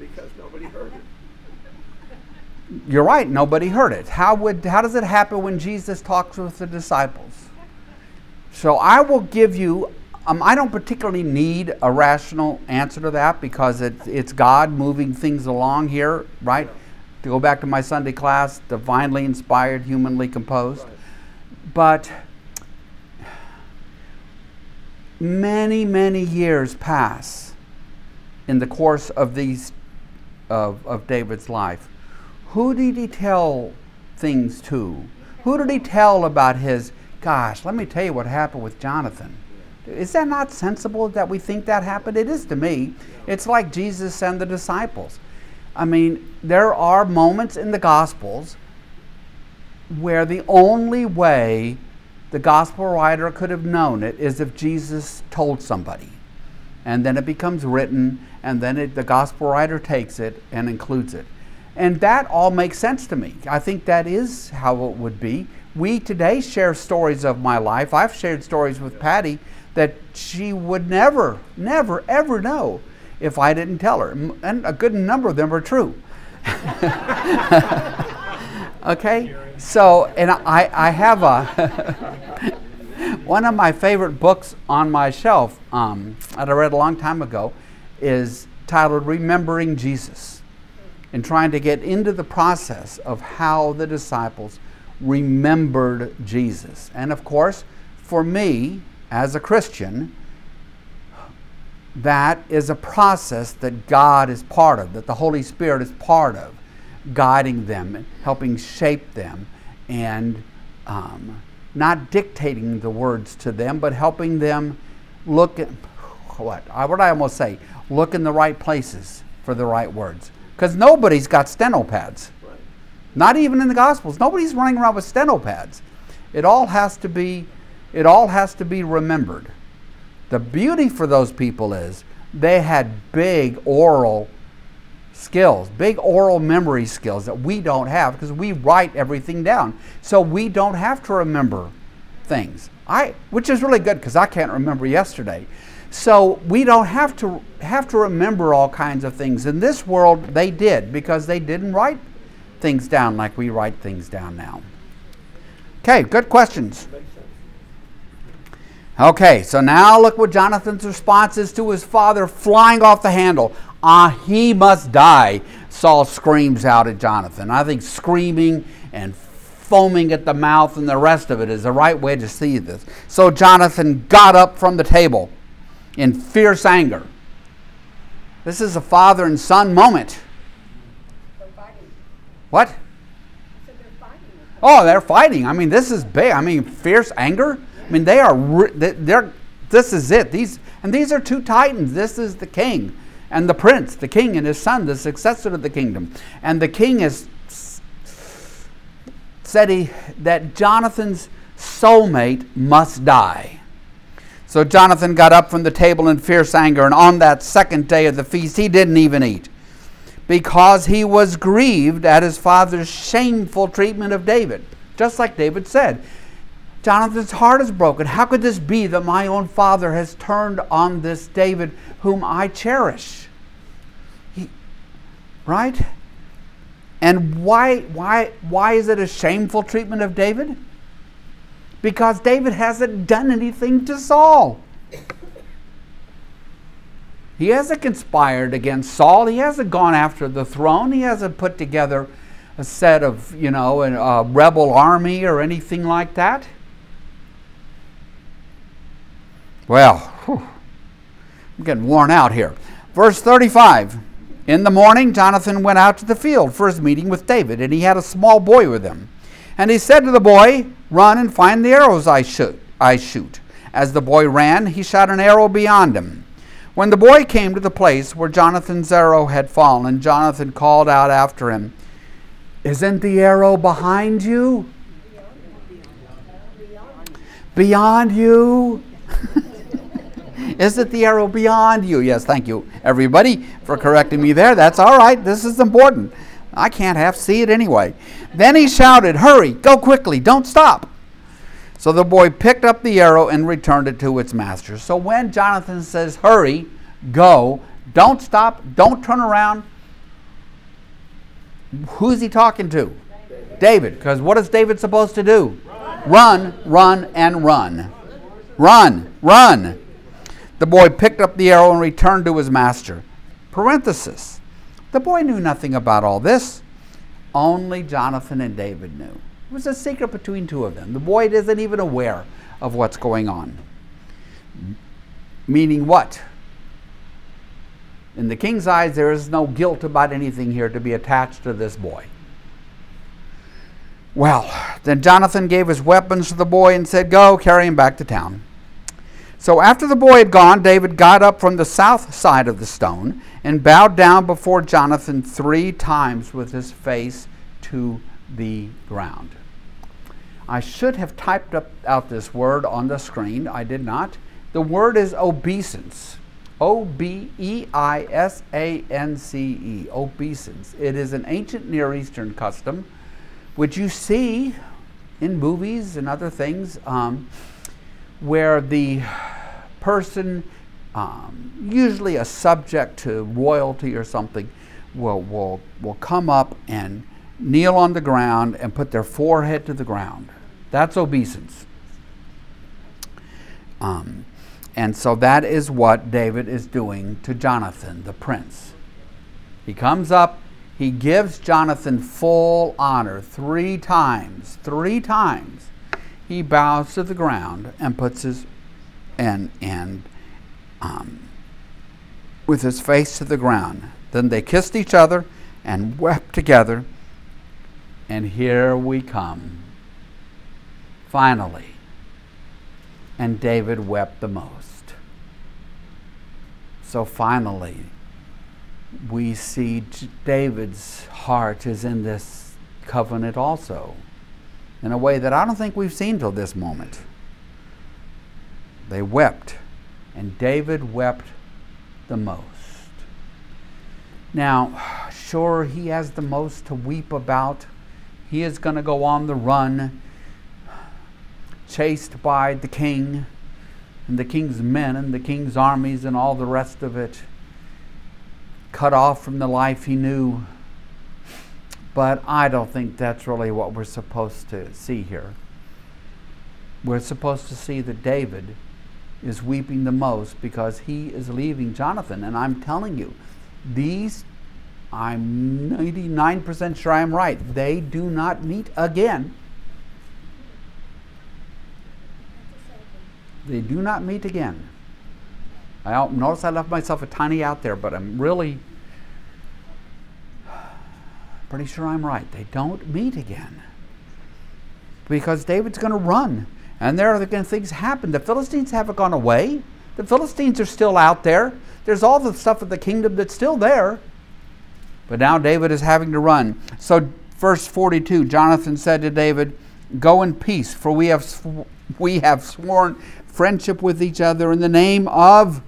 Because nobody heard it. You're right, nobody heard it. How would how does it happen when Jesus talks with the disciples? So I will give you um, I don't particularly need a rational answer to that because it, it's God moving things along here, right? To go back to my Sunday class, divinely inspired, humanly composed. Right. But many, many years pass in the course of these of, of David's life. Who did he tell things to? Who did he tell about his gosh, let me tell you what happened with Jonathan. Is that not sensible that we think that happened? It is to me. It's like Jesus and the disciples. I mean, there are moments in the Gospels where the only way the gospel writer could have known it is if Jesus told somebody. And then it becomes written, and then it, the gospel writer takes it and includes it. And that all makes sense to me. I think that is how it would be. We today share stories of my life. I've shared stories with Patty that she would never, never, ever know if I didn't tell her. And a good number of them are true. okay? So, and I, I have a, one of my favorite books on my shelf um, that I read a long time ago is titled Remembering Jesus and trying to get into the process of how the disciples remembered Jesus. And of course, for me as a Christian, that is a process that God is part of, that the Holy Spirit is part of, guiding them, helping shape them, and um, not dictating the words to them, but helping them look at what? What I almost say? Look in the right places for the right words. Because nobody's got steno pads. Right. Not even in the Gospels. Nobody's running around with steno pads. It all has to be, it all has to be remembered. The beauty for those people is they had big oral skills, big oral memory skills that we don't have because we write everything down. So we don't have to remember things. I which is really good because I can't remember yesterday. So we don't have to have to remember all kinds of things. In this world they did because they didn't write things down like we write things down now. Okay, good questions. Okay, so now look what Jonathan's response is to his father flying off the handle. Ah, he must die, Saul screams out at Jonathan. I think screaming and foaming at the mouth and the rest of it is the right way to see this. So Jonathan got up from the table in fierce anger. This is a father and son moment. What? So they're. Oh, they're fighting. I mean, this is big. I mean, fierce anger. I mean, they are. they- They're. This is it. These and these are two titans. This is the king and the prince, the king and his son, the successor to the kingdom. And the king has said he, that Jonathan's soulmate must die. So Jonathan got up from the table in fierce anger, and on that second day of the feast, he didn't even eat because he was grieved at his father's shameful treatment of David. Just like David said, Jonathan's heart is broken. How could this be that my own father has turned on this David whom I cherish? He, right? And why, why, why is it a shameful treatment of David? Because David hasn't done anything to Saul. He hasn't conspired against Saul. He hasn't gone after the throne. He hasn't put together a set of, you know, a, a rebel army or anything like that. Well, whew, I'm getting worn out here. Verse 35 In the morning, Jonathan went out to the field for his meeting with David, and he had a small boy with him. And he said to the boy, Run and find the arrows I shoot. I shoot. As the boy ran, he shot an arrow beyond him. When the boy came to the place where Jonathan's arrow had fallen, Jonathan called out after him, Isn't the arrow behind you? Beyond you? Isn't the arrow beyond you? Yes, thank you, everybody, for correcting me there. That's all right. This is important. I can't half see it anyway. Then he shouted, Hurry, go quickly, don't stop. So the boy picked up the arrow and returned it to its master. So when Jonathan says, Hurry, go, don't stop, don't turn around, who's he talking to? David. Because what is David supposed to do? Run, run, and run. Run, run. The boy picked up the arrow and returned to his master. Parenthesis. The boy knew nothing about all this. Only Jonathan and David knew. It was a secret between two of them. The boy isn't even aware of what's going on. Meaning what? In the king's eyes, there is no guilt about anything here to be attached to this boy. Well, then Jonathan gave his weapons to the boy and said, Go, carry him back to town. So after the boy had gone, David got up from the south side of the stone and bowed down before Jonathan three times with his face to the ground. I should have typed up out this word on the screen. I did not. The word is obeisance. O B E I S A N C E. Obeisance. It is an ancient Near Eastern custom, which you see in movies and other things, um, where the person, um, usually a subject to royalty or something, will, will, will come up and kneel on the ground and put their forehead to the ground. That's obeisance. Um, and so that is what David is doing to Jonathan, the prince. He comes up, he gives Jonathan full honor three times. Three times he bows to the ground and puts his and and um, with his face to the ground. Then they kissed each other and wept together. And here we come. Finally. And David wept the most. So finally, we see David's heart is in this covenant also, in a way that I don't think we've seen till this moment. They wept, and David wept the most. Now, sure, he has the most to weep about. He is going to go on the run, chased by the king and the king's men and the king's armies and all the rest of it cut off from the life he knew. But I don't think that's really what we're supposed to see here. We're supposed to see that David is weeping the most because he is leaving Jonathan. And I'm telling you, these, I'm 99% sure I'm right, they do not meet again. They do not meet again. I notice I left myself a tiny out there, but I'm really pretty sure I'm right. They don't meet again. Because David's going to run. And there are going things happen. The Philistines haven't gone away. The Philistines are still out there. There's all the stuff of the kingdom that's still there. But now David is having to run. So, verse 42 Jonathan said to David, Go in peace, for we have, sw- we have sworn friendship with each other in the name of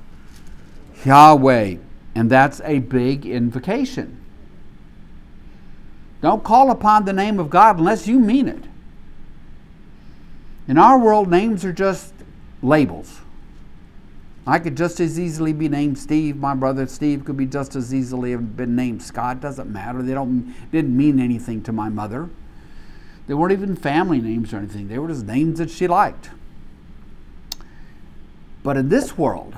Yahweh. And that's a big invocation. Don't call upon the name of God unless you mean it. In our world, names are just labels. I could just as easily be named Steve. My brother Steve could be just as easily have been named Scott. Doesn't matter. They don't didn't mean anything to my mother. They weren't even family names or anything. They were just names that she liked. But in this world,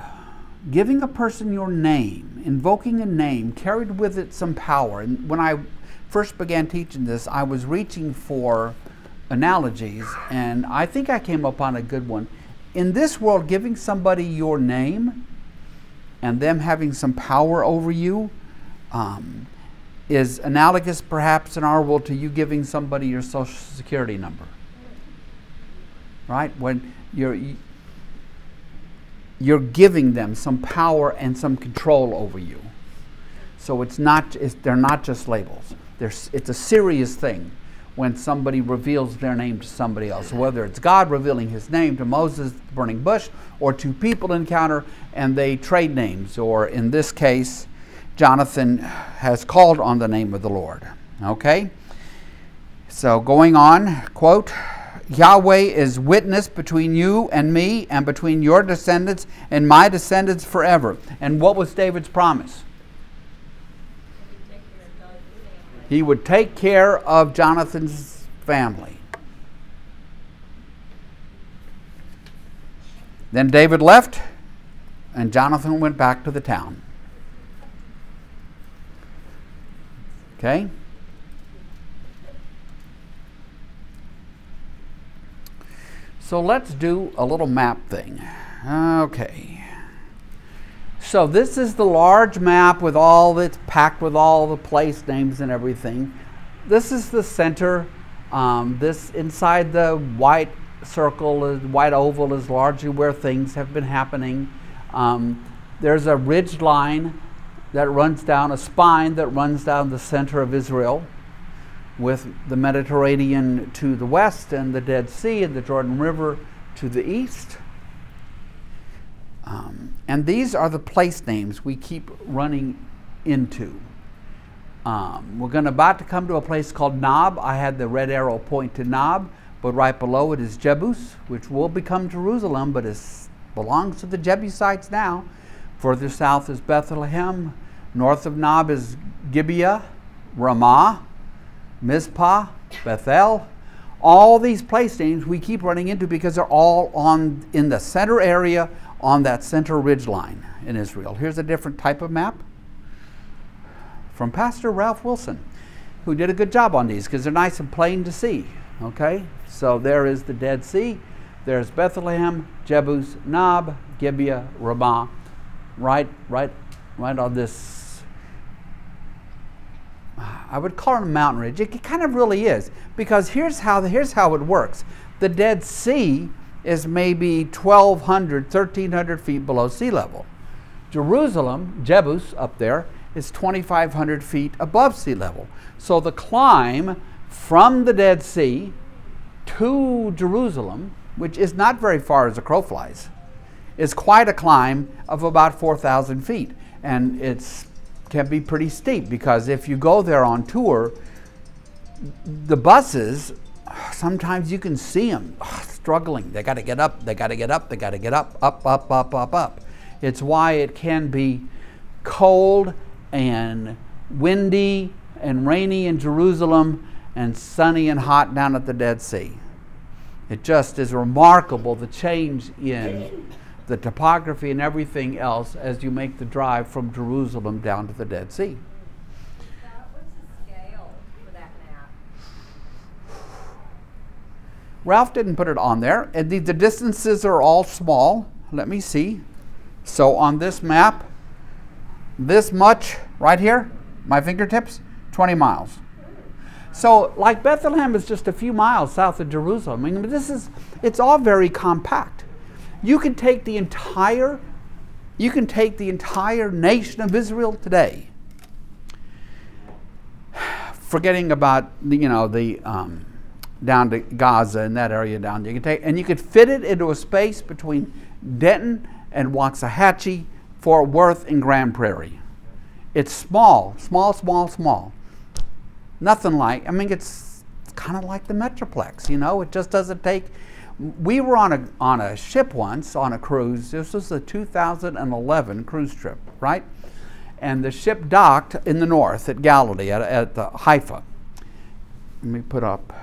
giving a person your name, invoking a name, carried with it some power. And when I first began teaching this, I was reaching for analogies, and I think I came upon a good one. In this world, giving somebody your name and them having some power over you um, is analogous, perhaps, in our world to you giving somebody your social security number. Right? When you're you're giving them some power and some control over you. So it's not it's, they're not just labels. There's, it's a serious thing when somebody reveals their name to somebody else, whether it's God revealing his name to Moses, the burning bush, or two people encounter and they trade names, or in this case, Jonathan has called on the name of the Lord. Okay? So going on, quote, Yahweh is witness between you and me and between your descendants and my descendants forever. And what was David's promise? He would take care of Jonathan's family. Then David left, and Jonathan went back to the town. Okay? So let's do a little map thing. Okay. So this is the large map with all that's packed with all the place names and everything. This is the center. Um, this inside the white circle, white oval is largely where things have been happening. Um, there's a ridge line that runs down, a spine that runs down the center of Israel. with the Mediterranean to the west and the Dead Sea and the Jordan River to the east. Um, and these are the place names we keep running into. Um, we're going about to come to a place called Nob. I had the red arrow point to Nob, but right below it is Jebus, which will become Jerusalem, but it belongs to the Jebusites now. Further south is Bethlehem. North of Nob is Gibeah, Ramah, Mizpah, Bethel. All these place names we keep running into because they're all on in the center area on that center ridge line in Israel. Here's a different type of map from Pastor Ralph Wilson, who did a good job on these because they're nice and plain to see. Okay, so there is the Dead Sea. There's Bethlehem, Jebus, Nob, Gibeah, Ramah, right, right, right on this. I would call it a mountain ridge. It kind of really is because here's how here's how it works. The Dead Sea is maybe 1,200, 1,300 feet below sea level. Jerusalem, Jebus, up there, is 2,500 feet above sea level. So the climb from the Dead Sea to Jerusalem, which is not very far as a crow flies, is quite a climb of about 4,000 feet. And it can be pretty steep because if you go there on tour, the buses, sometimes you can see them struggling. They got to get up, they got to get up, they got to get up, up, up, up, up, up. It's why it can be cold and windy and rainy in Jerusalem and sunny and hot down at the Dead Sea. It just is remarkable the change in the topography and everything else as you make the drive from Jerusalem down to the Dead Sea. Ralph didn't put it on there. And the, the distances are all small. Let me see. So on this map, this much right here, my fingertips, 20 miles. So, like Bethlehem is just a few miles south of Jerusalem. I mean, this is, it's all very compact. You can take the entire, you can take the entire nation of Israel today, forgetting about the, you know, the, um, down to Gaza and that area down there. You can take, and you could fit it into a space between Denton and Waxahachie, Fort Worth, and Grand Prairie. It's small, small, small, small. Nothing like, I mean, it's kind of like the Metroplex, you know, it just doesn't take. We were on a, on a ship once on a cruise. This was the 2011 cruise trip, right? And the ship docked in the north at Galilee, at, at the Haifa. Let me put up.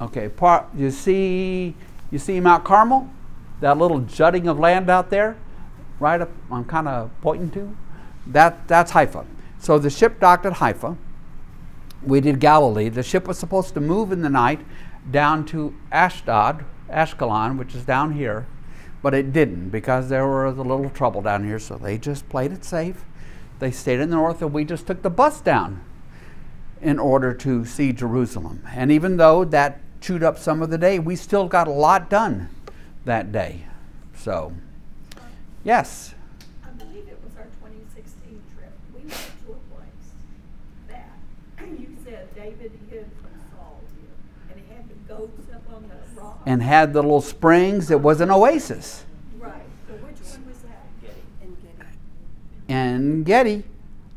Okay, part, you see, you see Mount Carmel, that little jutting of land out there, right up. I'm kind of pointing to. That that's Haifa. So the ship docked at Haifa. We did Galilee. The ship was supposed to move in the night down to Ashdod, Ashkelon, which is down here, but it didn't because there was a little trouble down here. So they just played it safe. They stayed in the north, and we just took the bus down in order to see Jerusalem. And even though that chewed up some of the day. We still got a lot done that day. So, yes. I believe it was our 2016 trip. We went to a place that you said David hid from Saul here, and he had the goats up on the rock. And had the little springs. It was an oasis. Right. So which one was that? En Gedi. En Gedi.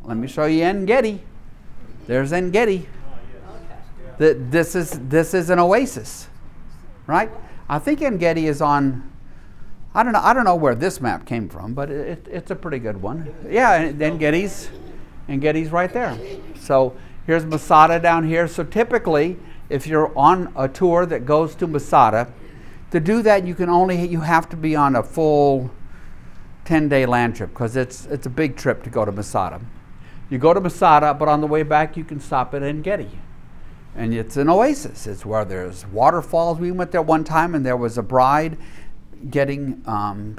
Let me show you En Gedi. There's En Gedi. That this is this is an oasis, right? I think En Gedi is on. I don't know. I don't know where this map came from, but it, it's a pretty good one. Yeah, and En Gedi's right there. So here's Masada down here. So typically, if you're on a tour that goes to Masada, to do that you can only you have to be on a full 10 day land trip because it's it's a big trip to go to Masada. You go to Masada, but on the way back you can stop at En Gedi and it's an oasis. It's where there's waterfalls. We went there one time, and there was a bride getting um,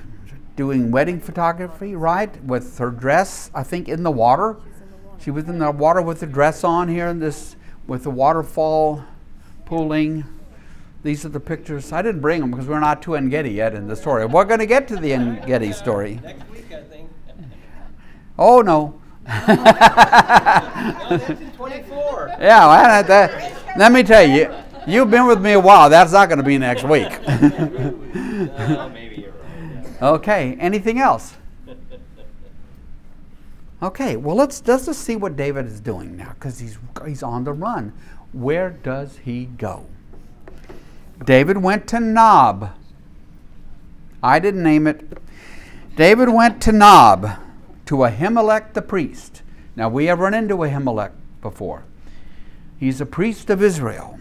doing wedding photography, right, with her dress. I think in the water. She was in the water with the dress on here, and this with the waterfall pooling. These are the pictures. I didn't bring them because we're not to En Gedi yet in the story. We're going to get to the En Gedi story. Next week, I think. Oh no. No, that's in 24. Yeah, well, that, that, let me tell you, you've been with me a while. That's not going to be next week. Maybe you're right. yeah. okay, anything else? Okay, well let's let's just see what David is doing now because he's he's on the run. Where does he go? David went to Nob. I didn't name it. David went to Nob, to Ahimelech the priest. Now we have run into Ahimelech before. He's a priest of Israel.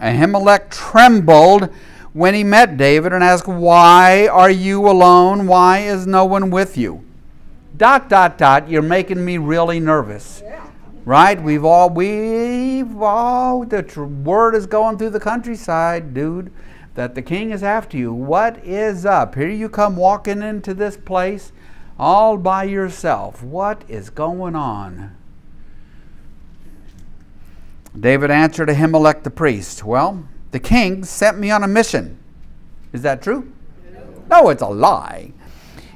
Ahimelech trembled when he met David and asked, Why are you alone? Why is no one with you? Dot, dot, dot, you're making me really nervous. Right? We've all, we've all, the tr- word is going through the countryside, dude, that the king is after you. What is up? Here you come walking into this place all by yourself. What is going on? David answered Ahimelech the priest, Well, the king sent me on a mission. Is that true? No, it's a lie.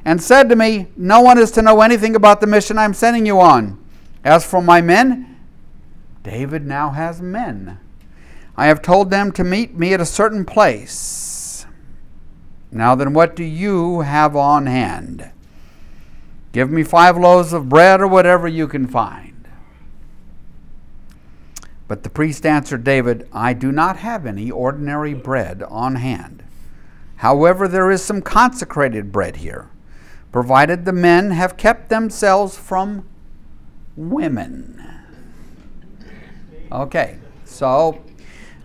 And said to me, No one is to know anything about the mission I'm sending you on. As for my men, David now has men. I have told them to meet me at a certain place. Now then, what do you have on hand? Give me five loaves of bread or whatever you can find. But the priest answered David, I do not have any ordinary bread on hand. However, there is some consecrated bread here, provided the men have kept themselves from women. Okay, so,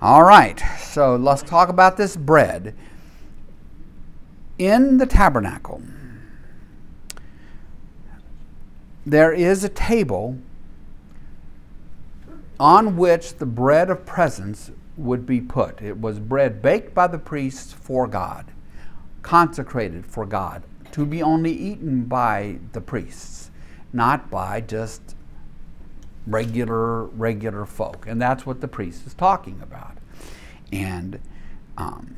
all right, so let's talk about this bread. In the tabernacle, there is a table on which the bread of presence would be put. It was bread baked by the priests for God, consecrated for God, to be only eaten by the priests, not by just regular regular folk. And that's what the priest is talking about. And um,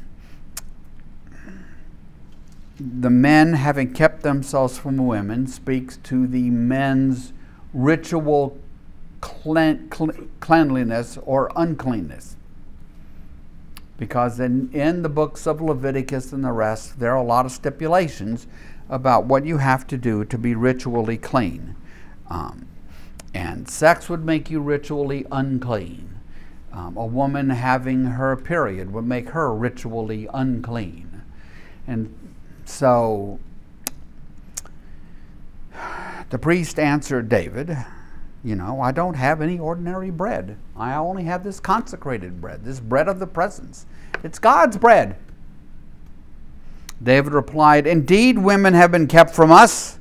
the men having kept themselves from women speaks to the men's ritual clean, clean, cleanliness or uncleanness. Because in, in the books of Leviticus and the rest, there are a lot of stipulations about what you have to do to be ritually clean. Um, and sex would make you ritually unclean. Um, a woman having her period would make her ritually unclean. And so the priest answered David, You know, I don't have any ordinary bread. I only have this consecrated bread, this bread of the presence. It's God's bread. David replied, Indeed, women have been kept from us,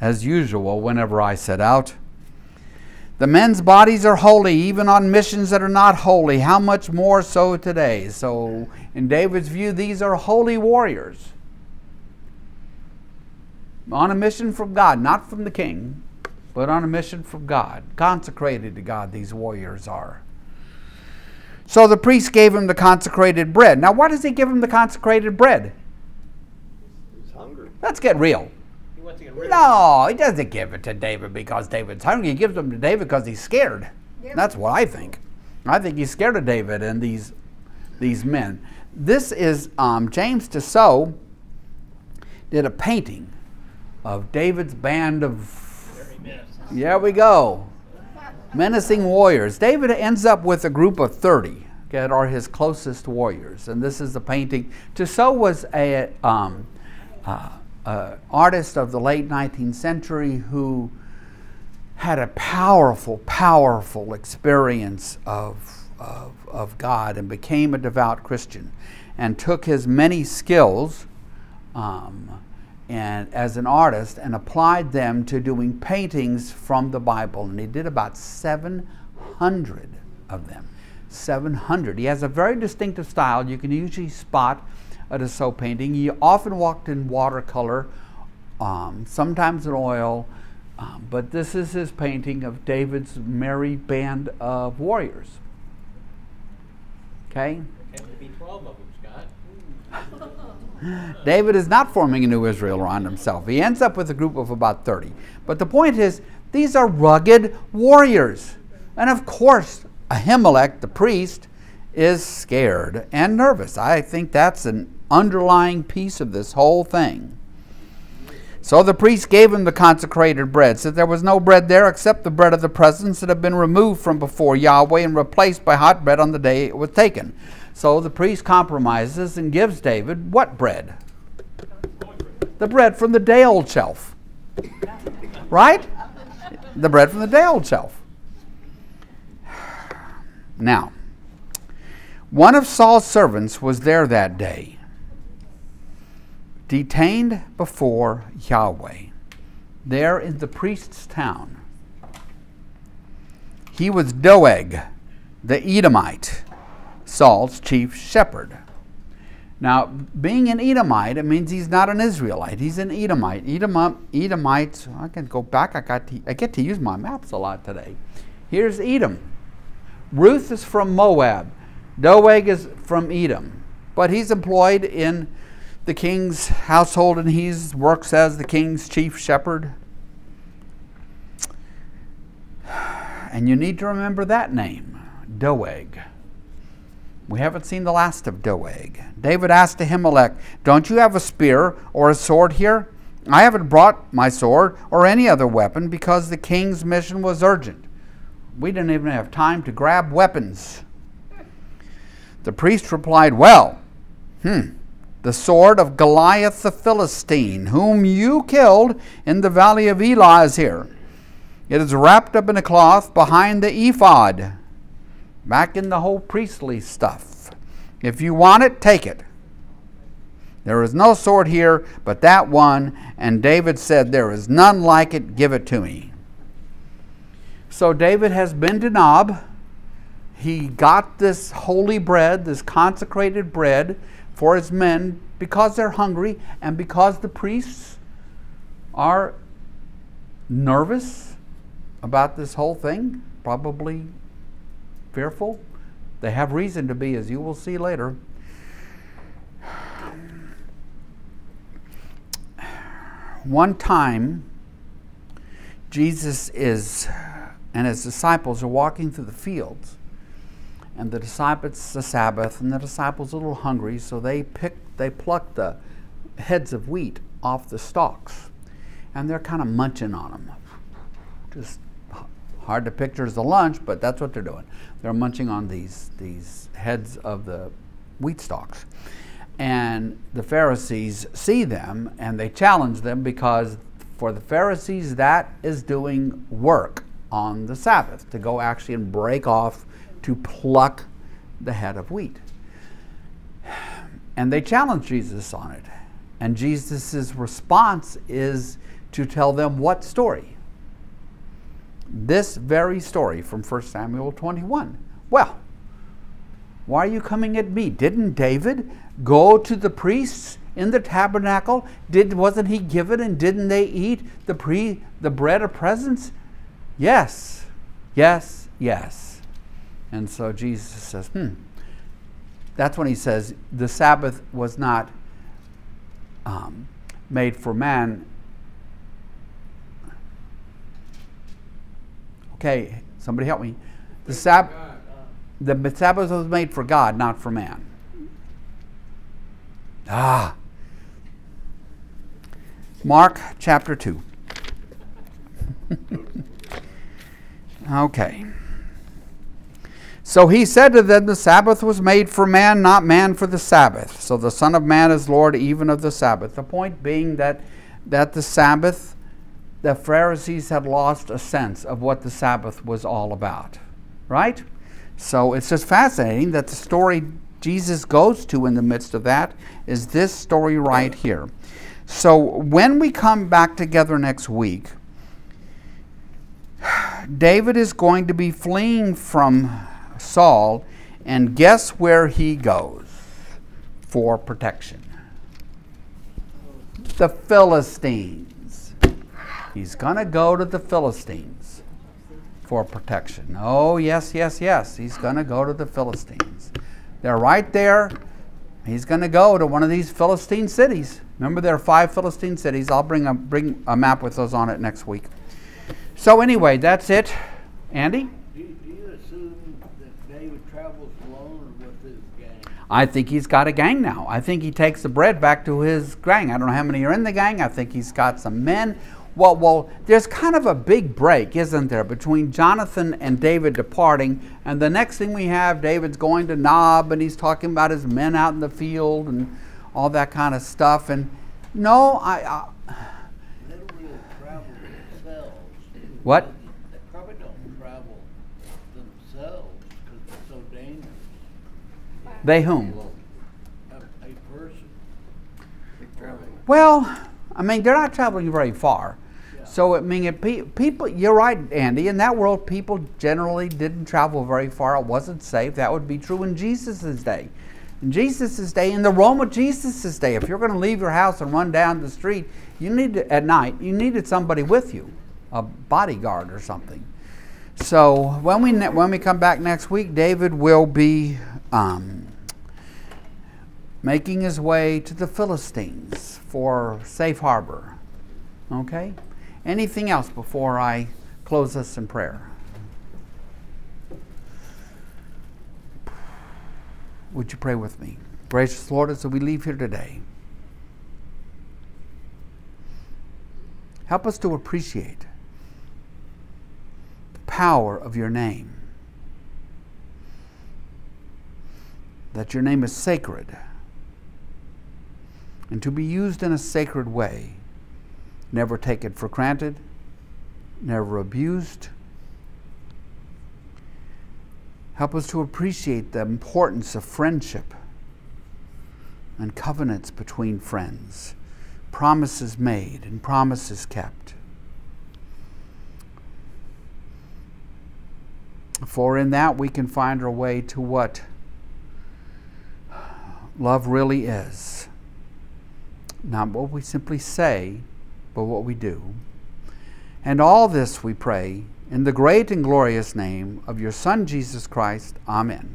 as usual, whenever I set out. The men's bodies are holy, even on missions that are not holy. How much more so today? So, in David's view, these are holy warriors on a mission from God, not from the king, but on a mission from God. Consecrated to God, these warriors are. So the priest gave him the consecrated bread. Now, why does he give him the consecrated bread? He's hungry. Let's get real. He wants to get rid No, he doesn't give it to David because David's hungry. He gives them to David because he's scared. That's what I think. I think he's scared of David and these these men. This is um, James Tissot did a painting of David's band of yeah we go menacing warriors. David ends up with a group of thirty that are his closest warriors, and this is the painting. Tissot was a um, uh, uh, artist of the late 19th century who had a powerful, powerful experience of, of, of God and became a devout Christian and took his many skills um, and as an artist and applied them to doing paintings from the Bible. And he did about 700 of them. 700. He has a very distinctive style. You can usually spot a Tissot painting. He often walked in watercolor, um, sometimes in oil, um, but this is his painting of David's merry band of warriors. Okay? There can be 12 of them, Scott. David is not forming a new Israel around himself. He ends up with a group of about 30. But the point is, these are rugged warriors. And of course, Ahimelech, the priest, is scared and nervous. I think that's an underlying piece of this whole thing. So the priest gave him the consecrated bread, said there was no bread there except the bread of the presence that had been removed from before Yahweh and replaced by hot bread on the day it was taken. So the priest compromises and gives David what bread? The bread from the day old shelf. Right? The bread from the day old shelf. Now, one of Saul's servants was there that day detained before Yahweh, there in the priest's town. He was Doeg, the Edomite, Saul's chief shepherd. Now, being an Edomite, it means he's not an Israelite. He's an Edomite. Edom, Edomites, I can go back. I, got to, I get to use my maps a lot today. Here's Edom. Ruth is from Moab. Doeg is from Edom. But he's employed in the king's household and he works as the king's chief shepherd. And you need to remember that name, Doeg. We haven't seen the last of Doeg. David asked Ahimelech, Don't you have a spear or a sword here? I haven't brought my sword or any other weapon because the king's mission was urgent. We didn't even have time to grab weapons. The priest replied, Well, hmm, the sword of Goliath the Philistine, whom you killed in the valley of Elah, is here. It is wrapped up in a cloth behind the ephod, back in the whole priestly stuff. If you want it, take it. There is no sword here but that one, and David said, There is none like it, give it to me. So David has been to Nob. He got this holy bread, this consecrated bread for his men because they're hungry and because the priests are nervous about this whole thing, probably fearful. They have reason to be, as you will see later. One time, Jesus is and his disciples are walking through the fields and the disciples the Sabbath, and the disciples are a little hungry, so they pick they pluck the heads of wheat off the stalks, and they're kind of munching on them. Just hard to picture as a lunch, but that's what they're doing. They're munching on these these heads of the wheat stalks. And the Pharisees see them and they challenge them because for the Pharisees that is doing work on the Sabbath to go actually and break off to pluck the head of wheat. And they challenge Jesus on it. And Jesus' response is to tell them what story? This very story from 1 Samuel 21. Well, why are you coming at me? Didn't David go to the priests in the tabernacle? Did wasn't he given and didn't they eat the pre the bread of presence? Yes. Yes, yes. And so Jesus says, hmm. That's when he says the Sabbath was not um, made for man. Okay, somebody help me. The, Sab- the Sabbath was made for God, not for man. Ah. Mark chapter 2. okay. So he said to them, The Sabbath was made for man, not man for the Sabbath. So the Son of Man is Lord even of the Sabbath. The point being that, that the Sabbath, the Pharisees had lost a sense of what the Sabbath was all about. Right? So it's just fascinating that the story Jesus goes to in the midst of that is this story right here. So when we come back together next week, David is going to be fleeing from Saul, and guess where he goes for protection? The Philistines. He's going to go to the Philistines for protection. Oh, yes, yes, yes. He's going to go to the Philistines. They're right there. He's going to go to one of these Philistine cities. Remember, there are five Philistine cities. I'll bring a, bring a map with those on it next week. So, anyway, that's it. Andy? Do, do you assume that David travels alone or with his gang? I think he's got a gang now. I think he takes the bread back to his gang. I don't know how many are in the gang. I think he's got some men well, well, there's kind of a big break, isn't there, between Jonathan and David departing, and the next thing we have, David's going to Nob, and he's talking about his men out in the field and all that kind of stuff. And no, I. I They don't themselves. what? They probably don't travel themselves because it's so dangerous. They whom? A, a person. Well, I mean, they're not traveling very far. So, I mean, people, you're right, Andy. In that world, people generally didn't travel very far. It wasn't safe. That would be true in Jesus' day. In Jesus' day, in the Rome of Jesus' day, if you're going to leave your house and run down the street, you need to, at night, you needed somebody with you, a bodyguard or something. So when we when we come back next week, David will be um, making his way to the Philistines for safe harbor. Okay? Anything else before I close us in prayer? Would you pray with me? Gracious Lord, as we leave here today, help us to appreciate the power of your name. That your name is sacred and to be used in a sacred way. Never take it for granted, never abused. Help us to appreciate the importance of friendship and covenants between friends, promises made and promises kept. For in that we can find our way to what love really is. Not what we simply say, but what we do. And all this we pray in the great and glorious name of your Son, Jesus Christ. Amen.